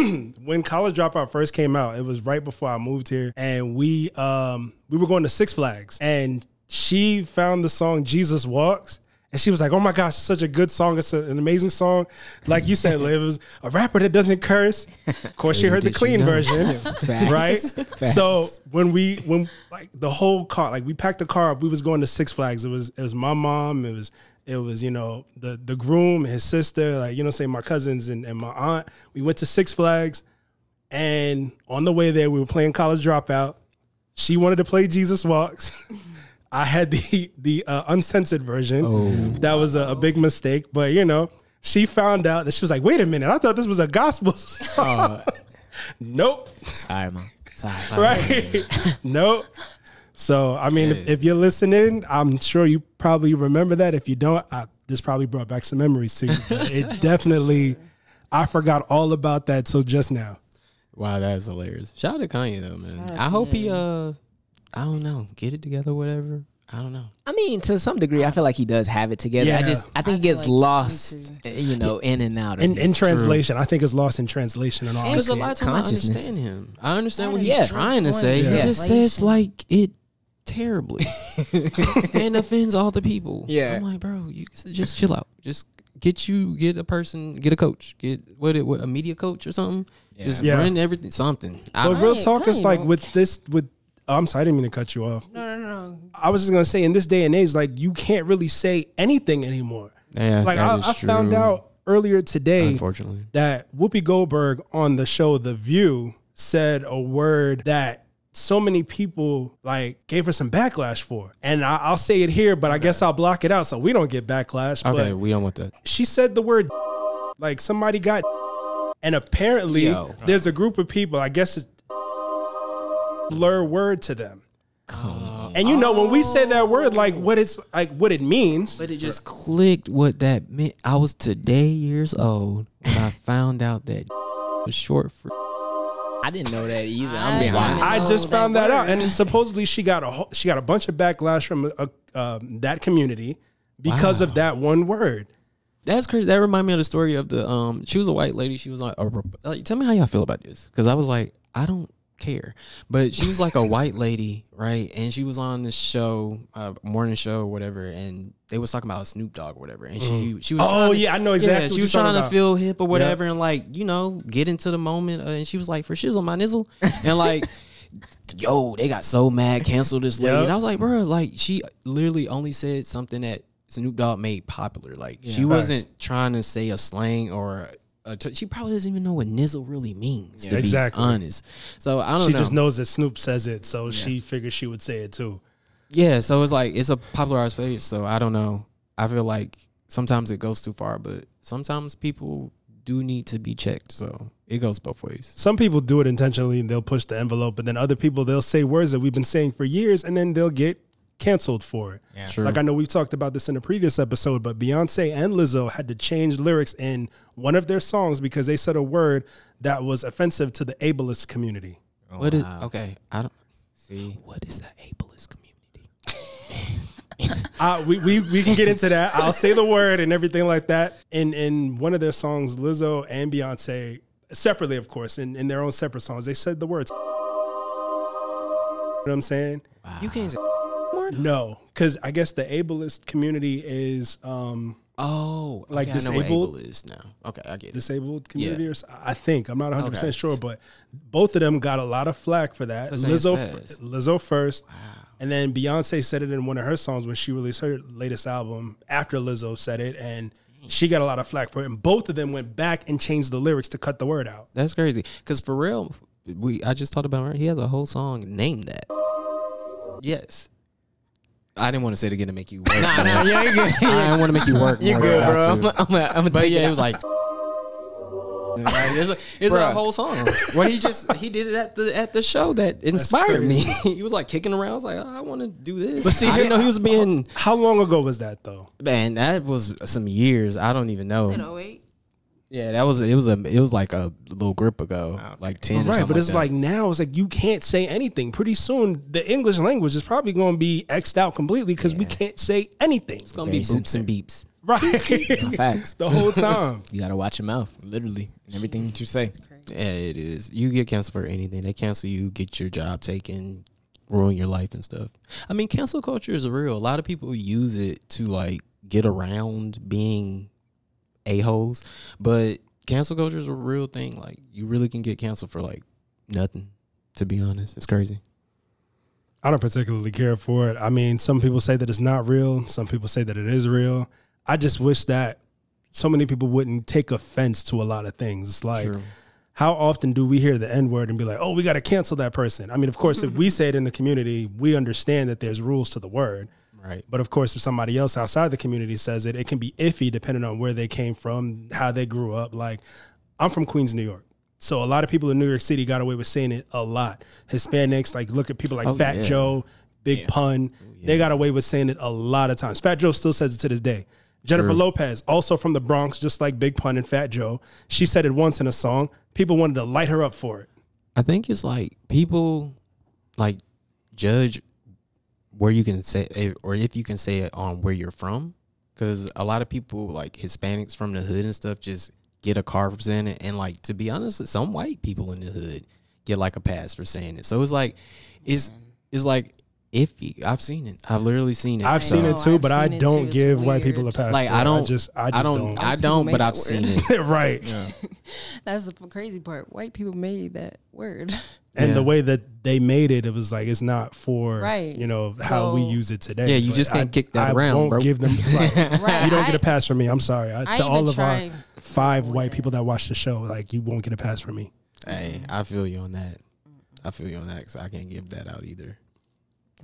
when college dropout first came out, it was right before I moved here, and we um we were going to Six Flags, and she found the song "Jesus Walks." And she was like, "Oh my gosh, such a good song! It's a- an amazing song." Like you said, it was a rapper that doesn't curse. Of course, she heard the did she clean know? version, Facts. right? Facts. So when we when like the whole car, like we packed the car up, we was going to Six Flags. It was it was my mom. It was it was you know the the groom, his sister, like you know, say my cousins and, and my aunt. We went to Six Flags, and on the way there, we were playing College Dropout. She wanted to play Jesus Walks. I had the the uh, uncensored version. Oh. That was a, a big mistake, but you know, she found out that she was like, "Wait a minute, I thought this was a gospel song." nope, Sorry, mom. Sorry. right? nope. So I mean, if, if you're listening, I'm sure you probably remember that. If you don't, I, this probably brought back some memories to you. It definitely, I forgot all about that. So just now, Wow, that's hilarious. Shout out to Kanye though, man. Shout I to hope he uh I don't know, get it together, whatever. I don't know. I mean, to some degree, I feel like he does have it together. Yeah. I just, I think I he gets like lost, uh, you know, in and out. Of in, in this. translation, I think it's lost in translation and all. Because a lot of times I consciousness. understand him. I understand what he's is trying to true. say. He Yeah. just says like it terribly and offends all the people. Yeah. I'm like, bro, you just chill out. Just get you get a person, get a coach, get what, it, what a media coach or something. Just Yeah. run everything, something. I, real talk is like with this with oh, I'm sorry, I didn't mean to cut you off. No, no, no. I was just gonna say in this day and age, like you can't really say anything anymore. yeah, Like that I, is I found out earlier today unfortunately. that Whoopi Goldberg on the show The View said a word that so many people like gave her some backlash for, and I, I'll say it here, but I guess I'll block it out so we don't get backlash. Okay, But we don't want that. she said the word like somebody got, and apparently Yo. there's a group of people. I guess it's blur word to them. And you know when we say that word, like what it's like, what it means. But it just clicked what that meant. I was today years old when I found out that was short for. I didn't know that either. I I'm being honest. I just found that out, word. and supposedly she got a whole- she got a bunch of backlash from uh, um, that community because of that one word. That's crazy. That reminded me of the story of the um. She was a white lady. She was like, a, like tell me how y'all feel about this, because I was like, I don't care, but she was like a white lady, right? And she was on this show, uh, morning show or whatever, and they was talking about Snoop Dogg or whatever, and she she was Oh, trying to- yeah, I know exactly Yeah, she was trying to feel hip or whatever, and like you know get into the moment, uh, and she was like for shizzle my nizzle, and like. Yo, they got so mad, canceled this lady, Yep. and I was like, bro, like she literally only said something that Snoop Dogg made popular. Like she Facts. wasn't trying to say a slang or a t- she probably doesn't even know what nizzle really means. to Exactly. be honest. So I don't know. She know. just knows that Snoop says it, so she figured she would say it too. Yeah, so it's like it's a popularized phrase. So I don't know. I feel like sometimes it goes too far, but sometimes people do need to be checked. So it goes both ways. Some people do it intentionally and they'll push the envelope, but then other people they'll say words that we've been saying for years and then they'll get canceled for it. True. Like I know we've talked about this in a previous episode, but Beyonce and Lizzo had to change lyrics in one of their songs because they said a word that was offensive to the ableist community. what is wow. okay? I don't. See, What is the ableist community? Uh, we, we we can get into that. I'll say the word and everything like that. In in one of their songs, Lizzo and Beyonce separately, of course, in, in their own separate songs, they said the words. You know what I'm saying? You can't No, because I guess the ableist community is um Oh, Like okay, I know what disabled? able is now. Okay, I get it. disabled community, Yeah. or I think I'm not 100 Okay. percent sure, but both of them got a lot of flack for that. Lizzo, fast. f- Lizzo first, and then Beyonce said it in one of her songs when she released her latest album. After Lizzo said it, and she got a lot of flack for it. And both of them went back and changed the lyrics to cut the word out. That's crazy. Cause for real, we I just talked about it. He has a whole song named that. Yes. I didn't want to say it again to make you work. nah, nah, yeah, you're good. I didn't want to make you work. You're more good, than bro. I I'm, have to. I'm, I'm, I'm But take yeah, it it was like. Like, it's a, it's a whole song. Well, he just he did it at the at the show that inspired me. he was like kicking around. I was like, oh, I want to do this. But see, I didn't know he was being How long ago was that though? man. That was some years. I don't even know. Said 08. Yeah, that was it. Was a it was like a little grip ago, ah, like oh, ten. or Right, something but it's that. like now it's like you can't say anything. Pretty soon, the English language is probably going to be xed out completely because we can't say anything. it's gonna be boops and beeps. Right, Facts. the whole time. You gotta watch your mouth, literally, and everything that you say. Yeah, it is. You get canceled for anything. They cancel you, get your job taken, ruin your life and stuff. I mean, cancel culture is real. A lot of people use it to like get around being a holes. But cancel culture is a real thing. Like you really can get canceled for like nothing. To be honest, it's crazy. I don't particularly care for it. I mean, some people say that it's not real. Some people say that it is real. I just wish that so many people wouldn't take offense to a lot of things. It's like, how often do we hear the N word and be like, oh, we got to cancel that person? I mean, of course, if we say it in the community, we understand that there's rules to the word. Right. But of course, if somebody else outside the community says it, it can be iffy depending on where they came from, how they grew up. Like, I'm from Queens, New York. So a lot of people in New York City got away with saying it a lot. Hispanics, like look at people like Oh, Fat yeah. Joe, Big Pun. Oh, they got away with saying it a lot of times. Fat Joe still says it to this day. Jennifer True. Lopez, also from the Bronx, just like Big Pun and Fat Joe. She said it once in a song. People wanted to light her up for it. I think it's like people like judge where you can say eh, or if you can say it on where you're from because a lot of people like Hispanics from the hood and stuff just get a car for saying it and like to be honest some white people in the hood get like a pass for saying it so it's like it's it's like iffy I've seen it I've literally seen it I've So, seen it too, but I don't too. It's give white people a pass. like I don't I just, I I don't don't. I don't but I've that seen it right. That's the crazy part. White people made that word. And Yeah. the way that they made it, it was like it's not for Right. you know how we use it today. Yeah, you just can't I- kick that I around, won't bro. give them. Right. right. you don't get a pass from me. I'm sorry. I, I to all of our five white that. people that watch the show, like you won't get a pass from me. hey I feel you on that I feel you on that because I can't give that out either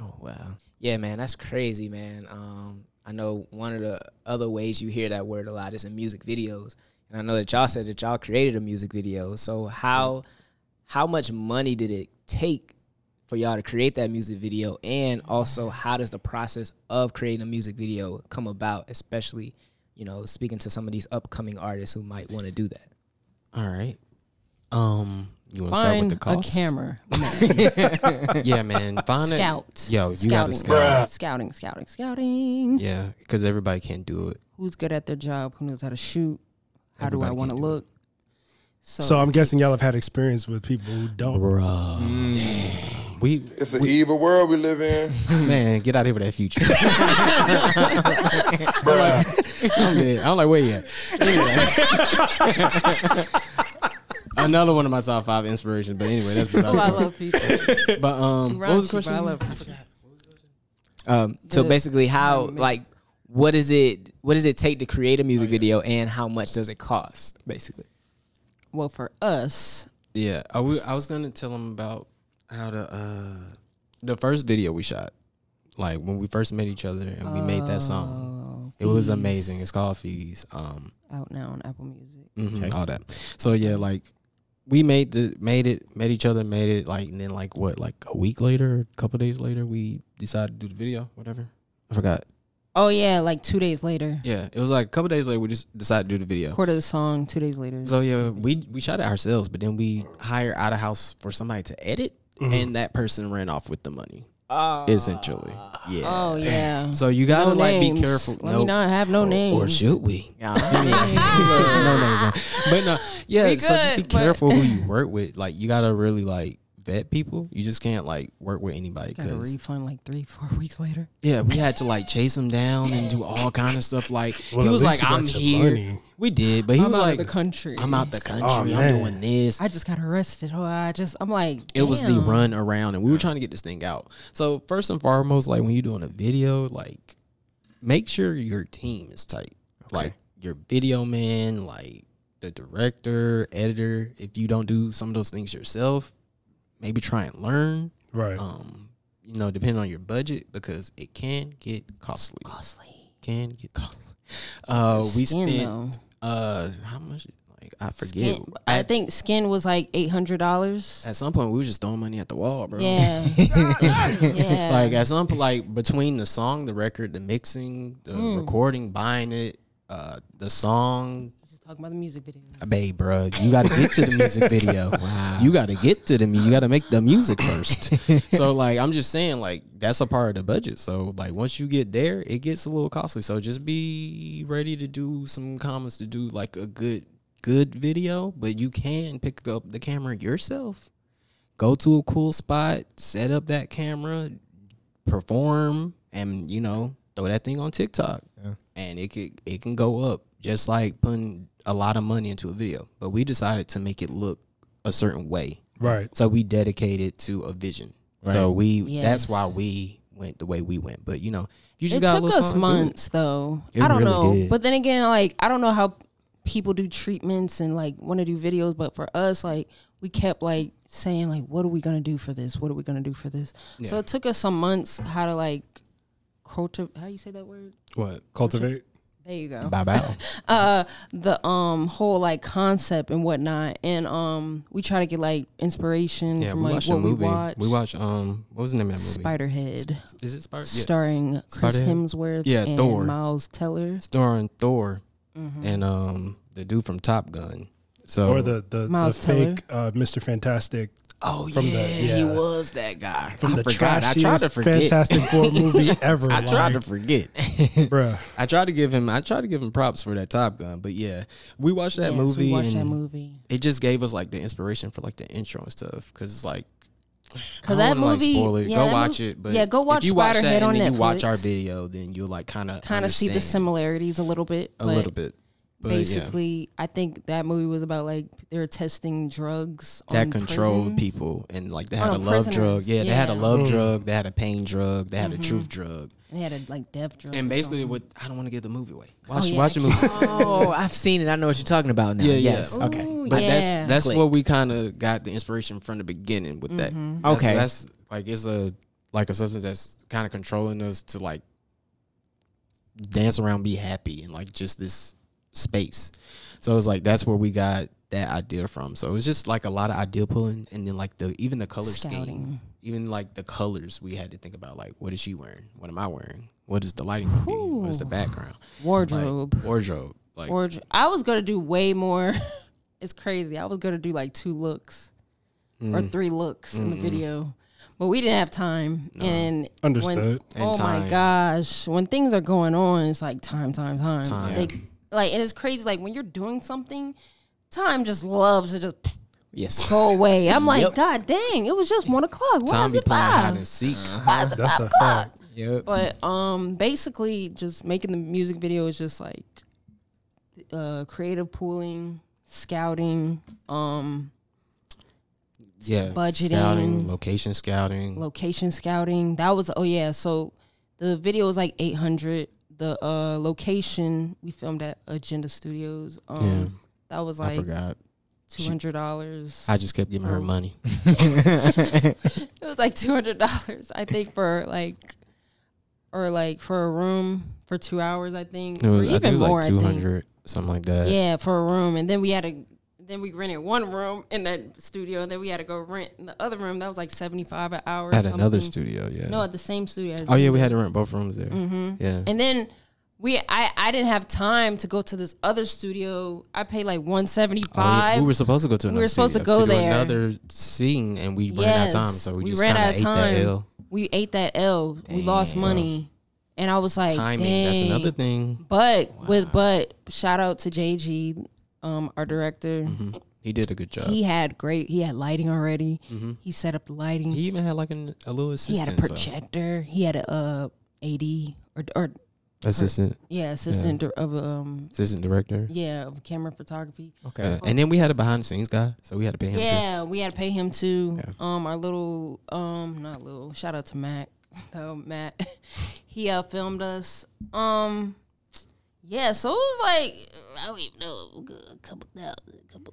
Oh wow. Yeah, man, that's crazy, man. Um, I know one of the other ways you hear that word a lot is in music videos, and I know that y'all said that y'all created a music video. So how how much money did it take for y'all to create that music video, and also how does the process of creating a music video come about, especially you know speaking to some of these upcoming artists who might want to do that. All right. Um, you want to start with Find the a cost? camera. Yeah, man. Find it. Scout. Yo, you gotta Scouting. scout. Scouting, scouting, scouting. Yeah, because everybody can't do it. Who's good at their job? Who knows how to shoot? How do I want to can't it. look? So, So I'm guessing y'all have had experience with people who don't. Bro, we It's an evil world we live in. man, get out of here with that future. Bruh. I'm dead. I'm like, where you at? Anyway. Another one of my top five inspirations, but anyway, that's beside Oh, I the point. love people. But um, what was the Raunchy, but question? I love people. Um, so The- basically, how um, like what is it? What does it take to create a music video, and how much does it cost? Basically. Well, for us, Yeah, I was I was gonna tell him about how the uh the first video we shot, like when we first met each other and we made that song. oh, It was amazing. It's called Fees. Um, out now on Apple Music. mhm, all that. So yeah, like we made the made it, met each other, made it like, and then like what, like a week later, a couple days later, we decided to do the video, whatever. I forgot. Oh yeah, like two days later. Yeah, it was like a couple days later. We just decided to do the video. Recorded the song two days later. So yeah, we we shot it ourselves, but then we hired out of house for somebody to edit, Mm-hmm. and that person ran off with the money. essentially, yeah. oh yeah. So you gotta no like names. be careful. Let me not have no Or- names. Or should we? Yeah. no names. no. But no, yeah. We so just be good, but- careful who you work with. Like you gotta really like vet people. You just can't like work with anybody Got a because refund like three, four weeks later. yeah, we had to like chase him down and do all kind of stuff. Like Well, he was like, "I'm here." money. We did, but he I'm was out like, of the country. "I'm out the country. Oh, I'm man. doing this." I just got arrested. Oh, I just I'm like it was the run around and we were trying to get this thing out so first and foremost like when you're doing a video like make sure your team is tight like your video man like the director editor if you don't do some of those things yourself maybe try and learn Right. um you know depending on your budget because it can get costly costly. can get costly uh we Skin, spent uh how much like i forget Skin- I At- think skin was like eight hundred dollars. at some point we were just throwing money at the wall bro Yeah. yeah. Like at some point, like between the song, the record, the mixing, the Hmm. recording, buying it, uh, the song, Just talking about the music video. Uh, babe, bro, you got to get to the music video. wow, you got to get to the mu- You got to make the music first. so like, I'm just saying, like that's a part of the budget. So like, once you get there, it gets a little costly. So just be ready to do some comments to do like a good, good video. But you can pick up the camera yourself. Go to a cool spot, set up that camera, perform, and you know throw that thing on TikTok, and it could it can go up just like putting a lot of money into a video. But we decided to make it look a certain way, Right. so we dedicated to a vision. Right. So we that's why we went the way we went. But you know, you just it got a took little us something, do it. months though. It I don't really know, did. but then again, like I don't know how people do treatments and like want to do videos, but for us, like we kept like saying like, what are we gonna do for this? What are we gonna do for this? So it took us some months how to like cultivate. How you say that word? What? Cultivate. There you go. Bow bow. uh the um whole like concept and whatnot and um we try to get like inspiration Yeah, from like what movie. we watch We watch um what was the name of that movie? spiderhead Is it Spider? Yeah. starring chris Spiderhead? hemsworth Yeah, and Thor. miles teller starring Thor Mm-hmm. and um the dude from Top Gun. So Or the the, the Miles Teller. fake uh, Mr. Fantastic oh from the- yeah, he was that guy from I the forgot. I tried to trashiest forget. Fantastic Four movie ever. I tried to forget. bruh. I tried to give him. I tried to give him props for that Top Gun, but yeah, we watched that Yes, movie we watched that movie it just gave us like the inspiration for like the intro and stuff. Cause it's like. because I that don't wanna, movie like, spoil it. yeah, go that watch mov- it. But yeah go watch if you watch that on and then netflix you watch our video, then you'll like kind of kind of see the similarities a little bit a little bit. But yeah. basically i think that movie was about like they were testing drugs that on controlled prisons. people and like they had Oh, a love prisoners. drug. Yeah, they had a Yeah. Mm-hmm. love drug, they had a pain drug, they had a truth drug. and they had a like death drug And basically what I don't want to give the movie away. Watch yeah, watch the movie. Oh, I've seen it. I know what you're talking about now. Yeah, yeah. yes. Okay. Ooh, But yeah. that's that's Click. what we kind of got the inspiration from the beginning with that. Mm-hmm. That's- Okay. That's, like it's a like a substance that's kind of controlling us to like dance around, be happy, and like just this space. So it's like that's where we got that idea from. So it was just like a lot of idea pulling, and then like the even the color scheme, even like the colors we had to think about. Like, what is she wearing? What am I wearing? What is the lighting? What is the Ooh. background? Like, wardrobe wardrobe. Like, wardrobe i was gonna do way more it's crazy i was gonna do like two looks or mm, three looks in the video but we didn't have time and Understood. when, And oh time. my gosh when things are going on it's like time time time, Time. They, like and it's crazy like when you're doing something time just loves to just Yes. go away i'm like Yep. god dang it was just one o'clock why time is be it playing hide five and seek. Why is it That's five a o'clock? fact. Yep. But um, basically, just making the music video is just like uh, creative pooling, scouting, um, yeah, budgeting. scouting, location scouting. location scouting. That was oh yeah. So the video was like eight hundred. The uh, location we filmed at Agenda Studios. Um, Yeah. that was I like forgot. two hundred dollars. I just kept giving her Oh. money. It was like two hundred dollars, I think, for like, or like for a room for two hours. I think, It was, or I think it even was more. like two hundred, something like that. Yeah, for a room, and then we had to. Then we rented one room in that studio, and then we had to go rent in the other room. That was like seventy five an hour. At another studio, yeah. No, at the same studio. oh yeah, we had to rent both rooms there. hmm Yeah. And then we, I, I didn't have time to go to this other studio. I paid like one seventy Oh, yeah, we were supposed to go to another were supposed to studio go do there. another scene, and we ran out of time, so we, we just ran kind out of ate time. that L. we ate that L. We lost money, and I was like, Timing, Dang. that's another thing. But with but shout out to JG, um, our director. hmm He did a good job. He had great. He had lighting already. hmm He set up the lighting. He even had like an, a little assistant. He had a so- projector. He had a uh, AD or or assistant, yeah assistant dir- of um assistant director. yeah of camera photography. Okay. Uh, and then we had a behind the scenes guy, so we had to pay him too. Yeah, we had to pay him too. Yeah. Um, our little um not little shout out to Mac though Matt he uh filmed us. Um, yeah, so it was like I don't even know a couple thousand, a couple.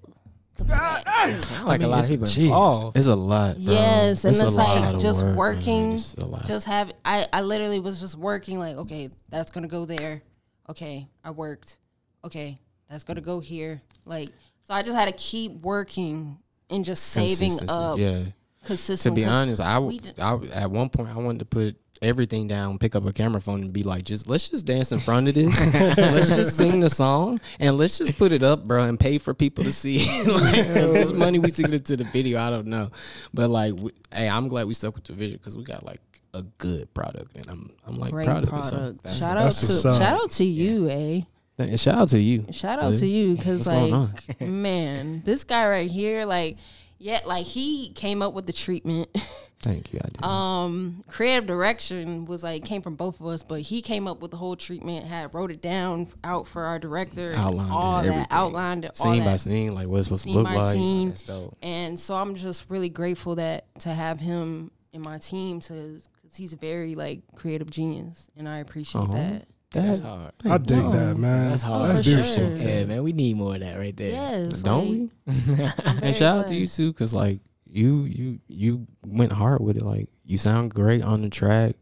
couple racks. Sound like I mean, a lot of it's- people jeez. involved. It's a lot. Bro. Yes, and a it's like just work, working, It's just have I I literally was just working like okay that's gonna go there, okay I worked, okay that's gonna go here like so I just had to keep working and just saving up Yeah. To be honest, I, we w- did- I w- at one point I wanted to put everything down, pick up a camera phone, and be like, just let's just dance in front of this. let's just sing the song and let's just put it up, bro, and pay for people to see. it. this money we took it to the video, I don't know, but like, we, hey, I'm glad we stuck with the vision because we got like a good product, and I'm I'm like Great proud of it. So product. that's- shout out to shout out to you, eh? and shout out to you. Shout out Dude, to you because like man, this guy right here, like Yeah, like he came up with the treatment. Thank you. I did. um, creative direction was like came from both of us, but he came up with the whole treatment. Had wrote it down out for our director. and outlined all it, that, everything. outlined it, all scene by that. scene, like what it's supposed scene to look by like. scene. That's dope. And so I'm just really grateful that to have him in my team to because he's a very like creative genius, and I appreciate Uh-huh. that. That's That, hard. I dig No. that, oh, man. That's hard. That's Oh, for beautiful. sure. Yeah, man, we need more of that right there. Yes, don't like, we? And shout out to you too, cause like you you you went hard with it. Like you sound great on the track.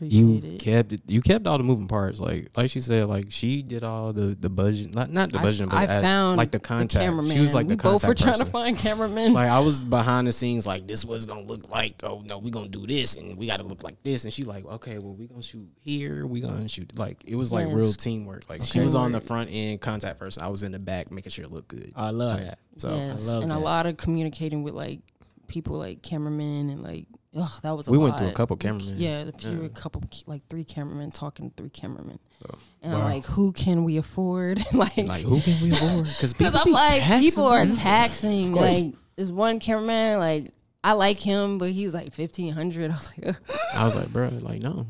Appreciate you it. kept it. You kept all the moving parts. Like like she said, like she did all the the budget. Not not the I- budget, but I as- found like the the contact. cameraman. she was like we the both contact were trying to find cameramen. like I was behind the scenes, like this was gonna look like. Oh no, we gonna do this, and we got to look like this. And she like, okay, well we gonna shoot here. We gonna shoot like it was like Yes. real teamwork. Like she was on the front end contact person. I was in the back making sure it looked good. I love Type. that. So yes, love and that. a lot of communicating with like people like cameramen and like oh that was a we lot. went through a couple cameramen. Yeah, a few Yeah. a couple like three cameramen talking to three cameramen, So, and Wow. I'm like who can we afford? like like who can we afford? Because Because I'm like, people are taxing. course. Like, there's one cameraman, like, I like him, but he was like 1500 I was like, I was like, bro, like no,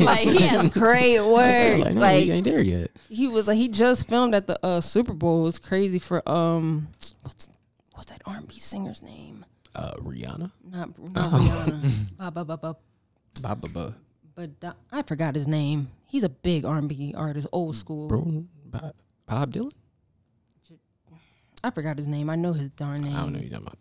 like he has great work. like no, like, we ain't there yet. he was like, he just filmed at the uh, Super Bowl. It was crazy for, um, what's, what's that R&B singer's name? Uh, Rihanna, Not, not Rihanna. Ba, ba, ba, ba, ba ba ba, but da- I forgot his name. He's a big R&B artist, old school. bro, Bob, Bob Dylan. I forgot his name. I know his darn name. I don't know. who You're talking about.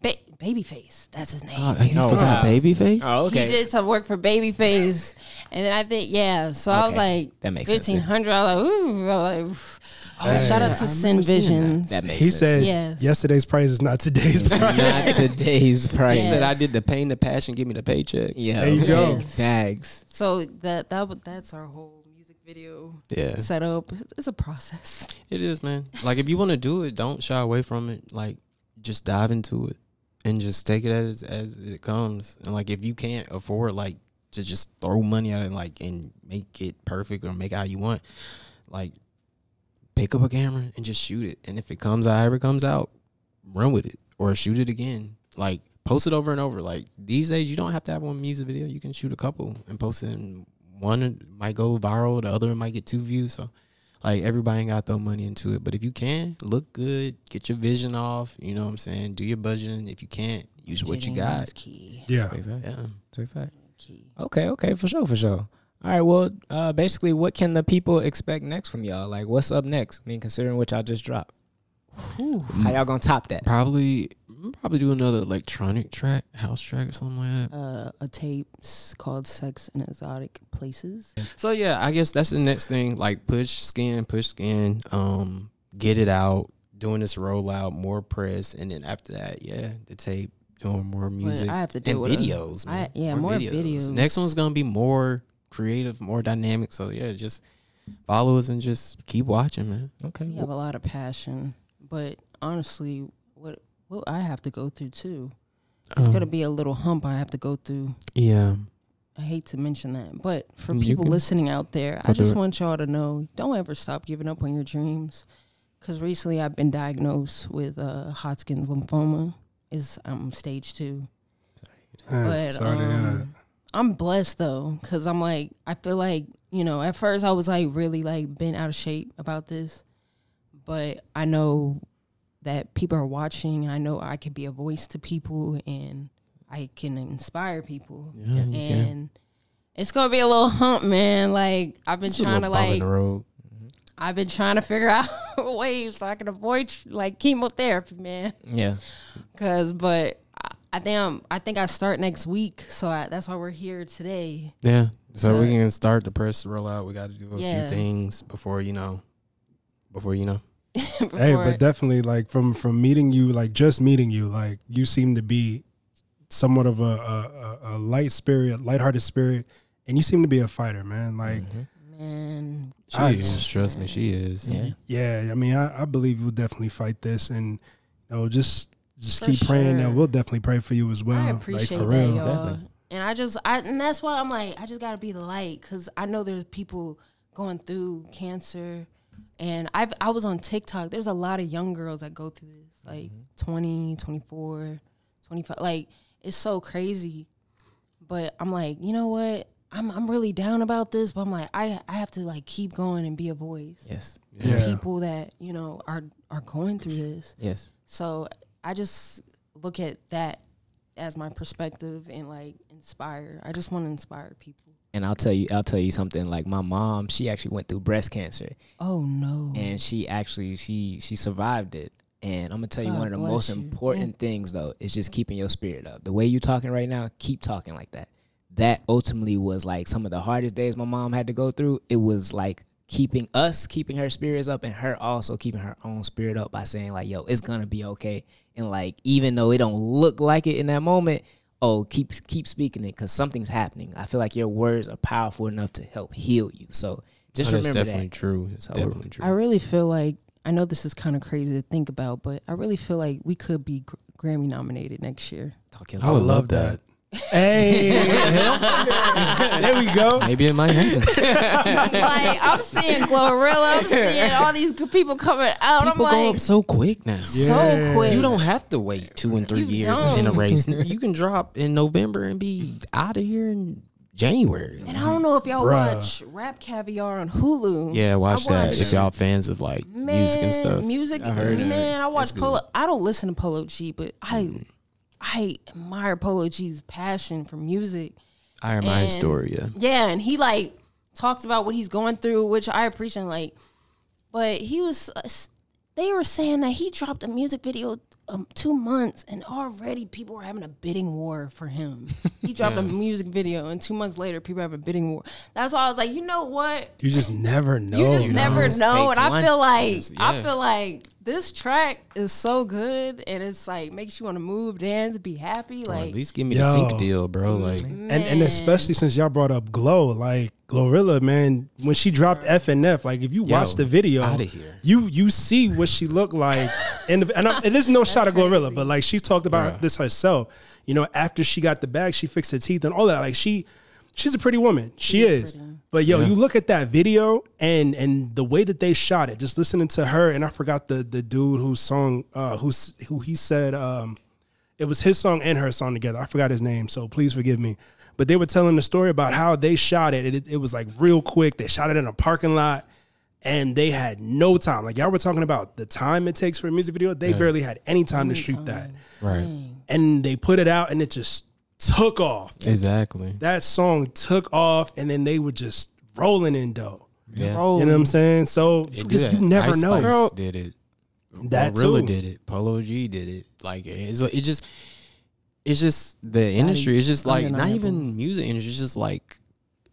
Ba- Babyface. That's his name. Oh, you forgot wow. Babyface? Oh, okay. He did some work for Babyface, and then I think yeah. So I was Okay. like, That makes sense, fifteen hundred. I was like, ooh. I was like, oof. Hey. shout out to Sin Visions. That makes He sense. said Yes. yesterday's price is not today's price. not today's price. He said I did the pain, the passion, give me the paycheck. Yeah. There you go. okay. Tags. So that that that's our whole music video Yeah, setup. It's- It's a process. it is, man. Like if you want to do it, don't shy away from it. Like just dive into it and just take it as as it comes. And like if you can't afford like to just throw money at it, like and make it perfect or make it how you want, like pick up a camera and just shoot it. And if it comes out, however it comes out, run with it or shoot it again. Like post it over and over. Like these days, you don't have to have one music video. You can shoot a couple and post it. And one might go viral, the other might get two views. So like everybody ain't got to throw money into it. But if you can, look good, get your vision off. You know what I'm saying? Do your budgeting. If you can't, use what you got. key. Yeah. Straight fact. Yeah. Straight fact. Key. Okay, okay, for sure, for sure. All right, well, uh, basically, what can the people expect next from y'all? Like, what's up next? I mean, considering what y'all just dropped, Whew. how y'all gonna top that? Probably, probably do another electronic track, house track or something like that. Uh, a tape called "Sex in Exotic Places." So yeah, I guess that's the next thing. Like push skin, push skin, um, get it out, doing this rollout, more press, and then after that, yeah, the tape, doing more music I have to do and videos. I- Man. yeah, more videos. Next one's gonna be more creative, more dynamic. So yeah, just follow us and just keep watching, man. Okay, We have a lot of passion, but honestly, what what I have to go through too. It's Um, gonna be a little hump I have to go through. yeah, I hate to mention that, but for You people can listening out there, go I just want y'all to know: don't ever stop giving up on your dreams. Because recently, I've been diagnosed with uh, Hodgkin's lymphoma. Is um stage two. Man, But sorry to hear that. um, I'm blessed though, because I'm like, I feel like you know, at first I was like really like been out of shape about this, but I know that people are watching, and I know I can be a voice to people, and I can inspire people, yeah, and it's gonna be a little hump, man. Like I've been It's trying to little bump in like. I've been trying to figure out ways so I can avoid like chemotherapy, man. yeah. Cause, but I- I think I'm, I think I start next week, so I, that's why we're here today. Yeah. So, So- we can start the press rollout. We got to do a Yeah. few things before you know, before you know. Hey, but definitely like from from meeting you, like just meeting you, like you seem to be somewhat of a a, a, a light spirit, lighthearted spirit, and you seem to be a fighter, man. Like, mm-hmm. man, She I- is. Trust me, she is. Yeah. yeah, I mean, I, I believe you'll definitely fight this, and you know, just just For keep praying, sure. and we'll definitely pray for you as well. I like appreciate for that, real. y'all. Definitely. And I just, I, and that's why I'm like, I just gotta be the light, cause I know there's people going through cancer, and I've, I was on TikTok. There's a lot of young girls that go through this. Mm-hmm. like 20, 24, 25. Like it's so crazy. But I'm like, you know what? I'm I'm really down about this, but I'm like, I I have to like keep going and be a voice Yes. for Yeah. people that you know are are going through this. Yes. So I just look at that as my perspective and like inspire. I just want to inspire people. And I'll tell you, I'll tell you something. Like my mom, she actually went through breast cancer, Oh no. and she actually she she survived it. And I'm gonna tell you God one of the most you. important things though is just keeping your spirit up. The way you're talking right now, keep talking like that. That ultimately was like some of the hardest days my mom had to go through. It was like keeping us, keeping her spirits up, and her also keeping her own spirit up by saying like, "Yo, it's gonna be okay." And like, even though it don't look like it in that moment, oh, keep keep speaking it because something's happening. I feel like your words are powerful enough to help heal you. So just Oh, that's remember definitely that. true. It's So- definitely true. I really feel like I know this is kind of crazy to think about, but I really feel like we could be gr- Grammy nominated next year. Talk I would talk. love that. Hey, there we go. Maybe it might happen. like I'm seeing Glorilla, I'm seeing all these good people coming out. People I'm go like, up so quick now. so quick. You don't have to wait two and three You years in a race. You can drop in November and be out of here in January. And I don't know if y'all Bruh. watch Rap Caviar on Hulu. Yeah, watch I that watch- if y'all fans of like Man, music and stuff. Music, I heard that. man. I watch Polo. I don't listen to Polo G, but I, mm. I admire Polo G's passion for music. I my and- story. Yeah, Yeah, and he like talks about what he's going through, which I appreciate. Like, but he was, uh, they were saying that he dropped a music video um, two months, and already people were having a bidding war for him. He dropped a music video, and two months later, people have a bidding war. That's why I was like, you know what? You just never know. You just never It know, takes and I feel like Just- I feel like this track is so good, and it's like makes you want to move, dance, be happy. or Like, at least give me the Yo. sync deal, bro. Like, and and especially since y'all brought up Glow, like Glorilla, man, when she dropped F and F, like if you watch the video, outta here. you you see what she looked like, and the, and I, it is no shot of Glorilla, but like she talked about Bruh. this herself. You know, after she got the bag, she fixed her teeth and all that. Like she, she's a pretty woman. She is. But yo, you look at that video and and the way that they shot it. Just listening to her, and I forgot the the dude whose song, uh, who's who he said. um it was his song and her song together. I forgot his name, so please forgive me. But they were telling the story about how they shot it. It, it was like real quick. They shot it in a parking lot, and they had no time. Like y'all were talking about the time it takes for a music video. They barely had any time to shoot that, right? and they put it out, and it just took off. Exactly. That song took off, and then they were just rolling in dough. Yeah. You know what I'm saying? So It you, just, you never Ice know. Spice did it. That Glorilla too. did it. Polo G did it. Like it's it just it's just the industry. It's just like not even music industry. It's just like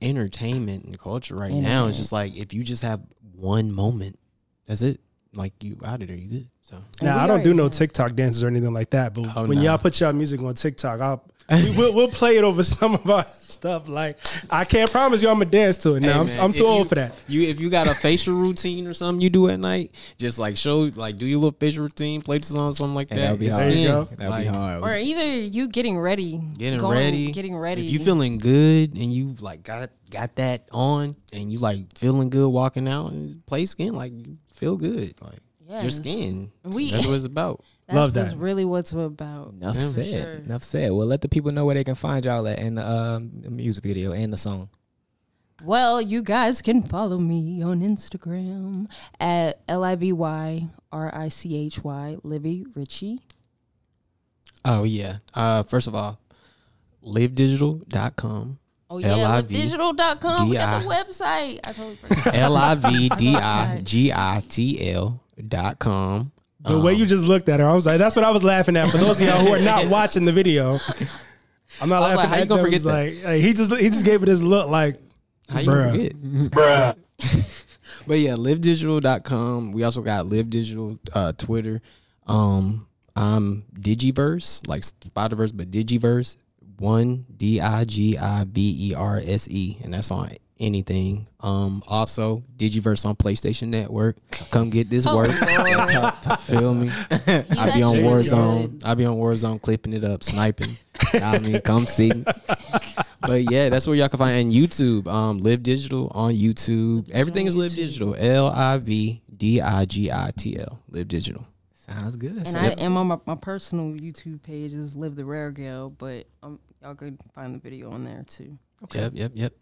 entertainment and culture right now. It's just like if you just have one moment, that's it. Like you out of there, you good. So Now I don't do no have- TikTok dances or anything like that. But Oh, when nah. y'all put y'all music on TikTok, I'll we, we'll, we'll play it over some of our stuff. Like I can't promise you I'm gonna dance to it. Now Hey, I'm, I'm if too old you- for that. You if you got a facial routine or something you do at night, just like show like do your little facial routine, play the song, something like And that. that would be It's hard. There you go. That would be hard. or either you getting ready, getting going- ready, getting ready. If you feeling good and you like got got that on and you like feeling good walking out and play skin, like you feel good, like your skin. We- That's what it's about. That's Love what's that. really what's about. Enough Yeah, said. sure. Enough said. Well, let the people know where they can find y'all at in the um, music video and the song. Well, you guys can follow me on Instagram at L I V Y R I C H Y Livy Richie. Oh yeah. Uh, first of all, livdigitl.com. Oh yeah, L-I-V digitl.com. We got the website. I totally forgot. L I V D I G I T L dot com. The way you just looked at her, I was like, that's what I was laughing at. For those of y'all who are not watching the video, I'm not laughing like, how you at gonna forget It's Like, like, he just he just gave it this look like How you Bruh. forget? but yeah, livdigitl.com. We also got Liv Digitl uh, Twitter. Um, I'm Digiverse, like Spider-Verse, but Digiverse. One D I G I V E R S E, and that's on anything. Um, also Digiverse on PlayStation Network. Come get this Oh, work. Lord. Feel me? I be on Warzone. good. I be on Warzone clipping it up, sniping. I mean, come see. me. But yeah, that's where y'all can find and YouTube. Um, Liv Digitl on YouTube. Everything is Liv Digitl. L I V D I G I T L. Liv Digitl. Sounds good. And So- I am on my, my personal YouTube page is Live the Rare Girl, but um, y'all could find the video on there too. Okay. Yep, yep, yep.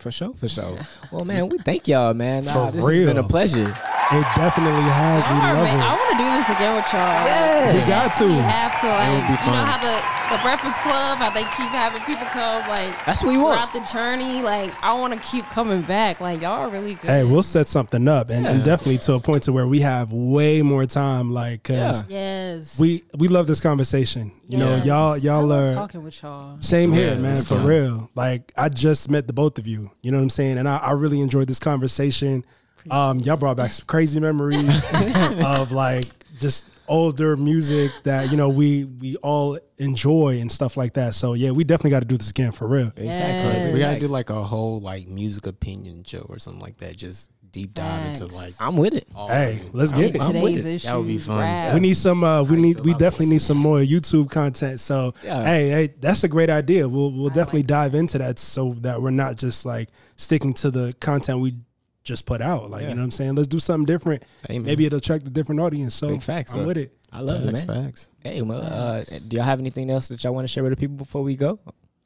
For sure, for sure. well, man, we thank y'all, man. For Nah, this has been a pleasure. It definitely has. We Y'all are love I it. want to do this again with y'all. Yeah. We got to. We have to like would be you know fun. how the the Breakfast Club how they keep having people come like That's what we want. throughout the journey. Like I want to keep coming back. Like y'all are really good. Hey, we'll set something up, and, and definitely to a point to where we have way more time. Like, cause yes. we we love this conversation. You know, Yes. y'all I y'all love are talking with y'all. Same here, Yeah, man, it's for fun. real. Like I just met the both of you. You know what I'm saying? And I, I really enjoyed this conversation. Um, y'all brought back some crazy memories of like just older music that, you know, we we all enjoy and stuff like that. So yeah, we definitely got to do this again for real. Yes. We gotta do like a whole like music opinion show or something like that. Just deep dive into like I'm with it. all Hey, of it. let's get it. I'm with Today's it. issues. That would be fun. rap. We need some uh we need we definitely need some more YouTube content. So Yeah. hey, hey, that's a great idea. We'll we'll I definitely like dive into that so that we're not just like sticking to the content we just put out. Like, Yeah. you know what I'm saying? Let's do something different. Hey, man. Maybe it'll attract a different audience. So Big facts, I'm bro. with it. I love facts, it, man. facts. Hey, well, uh, do y'all have anything else that y'all want to share with the people before we go?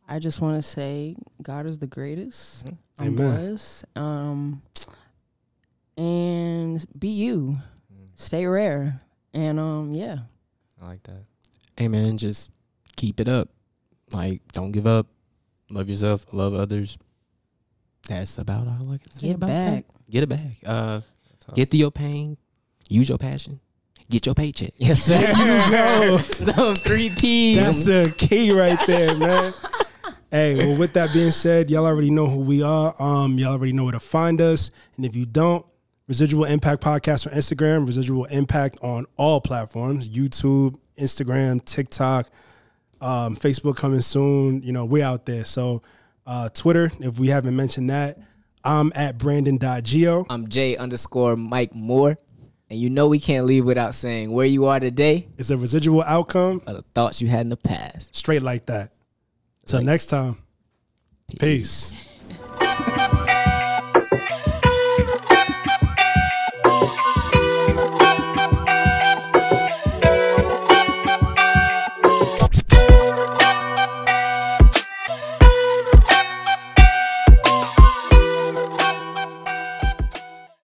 I just want to say God is the greatest. Mhm. I'm Amen. blessed. Um, and be you. Stay rare. And um, yeah. I like that. Hey man, just keep it up. Like, don't give up. Love yourself. Love others. That's about all I can say Get about back. that. Get it back. Uh, get through your pain. Use your passion. Get your paycheck. Yes, sir. There you go. no, three P's. That's the key right there, man. hey, well, with that being said, y'all already know who we are. Um, y'all already know where to find us. And if you don't, Residual Impact Podcast on Instagram, Residual Impact on all platforms, YouTube, Instagram, TikTok, um, Facebook coming soon. You know, we're out there. So uh, Twitter, if we haven't mentioned that, I'm at Brandon.geo. I'm J underscore Mike Moore. And you know we can't leave without saying where you are today It's a residual outcome of the thoughts you had in the past. straight like that. Till next time. Peace. Peace.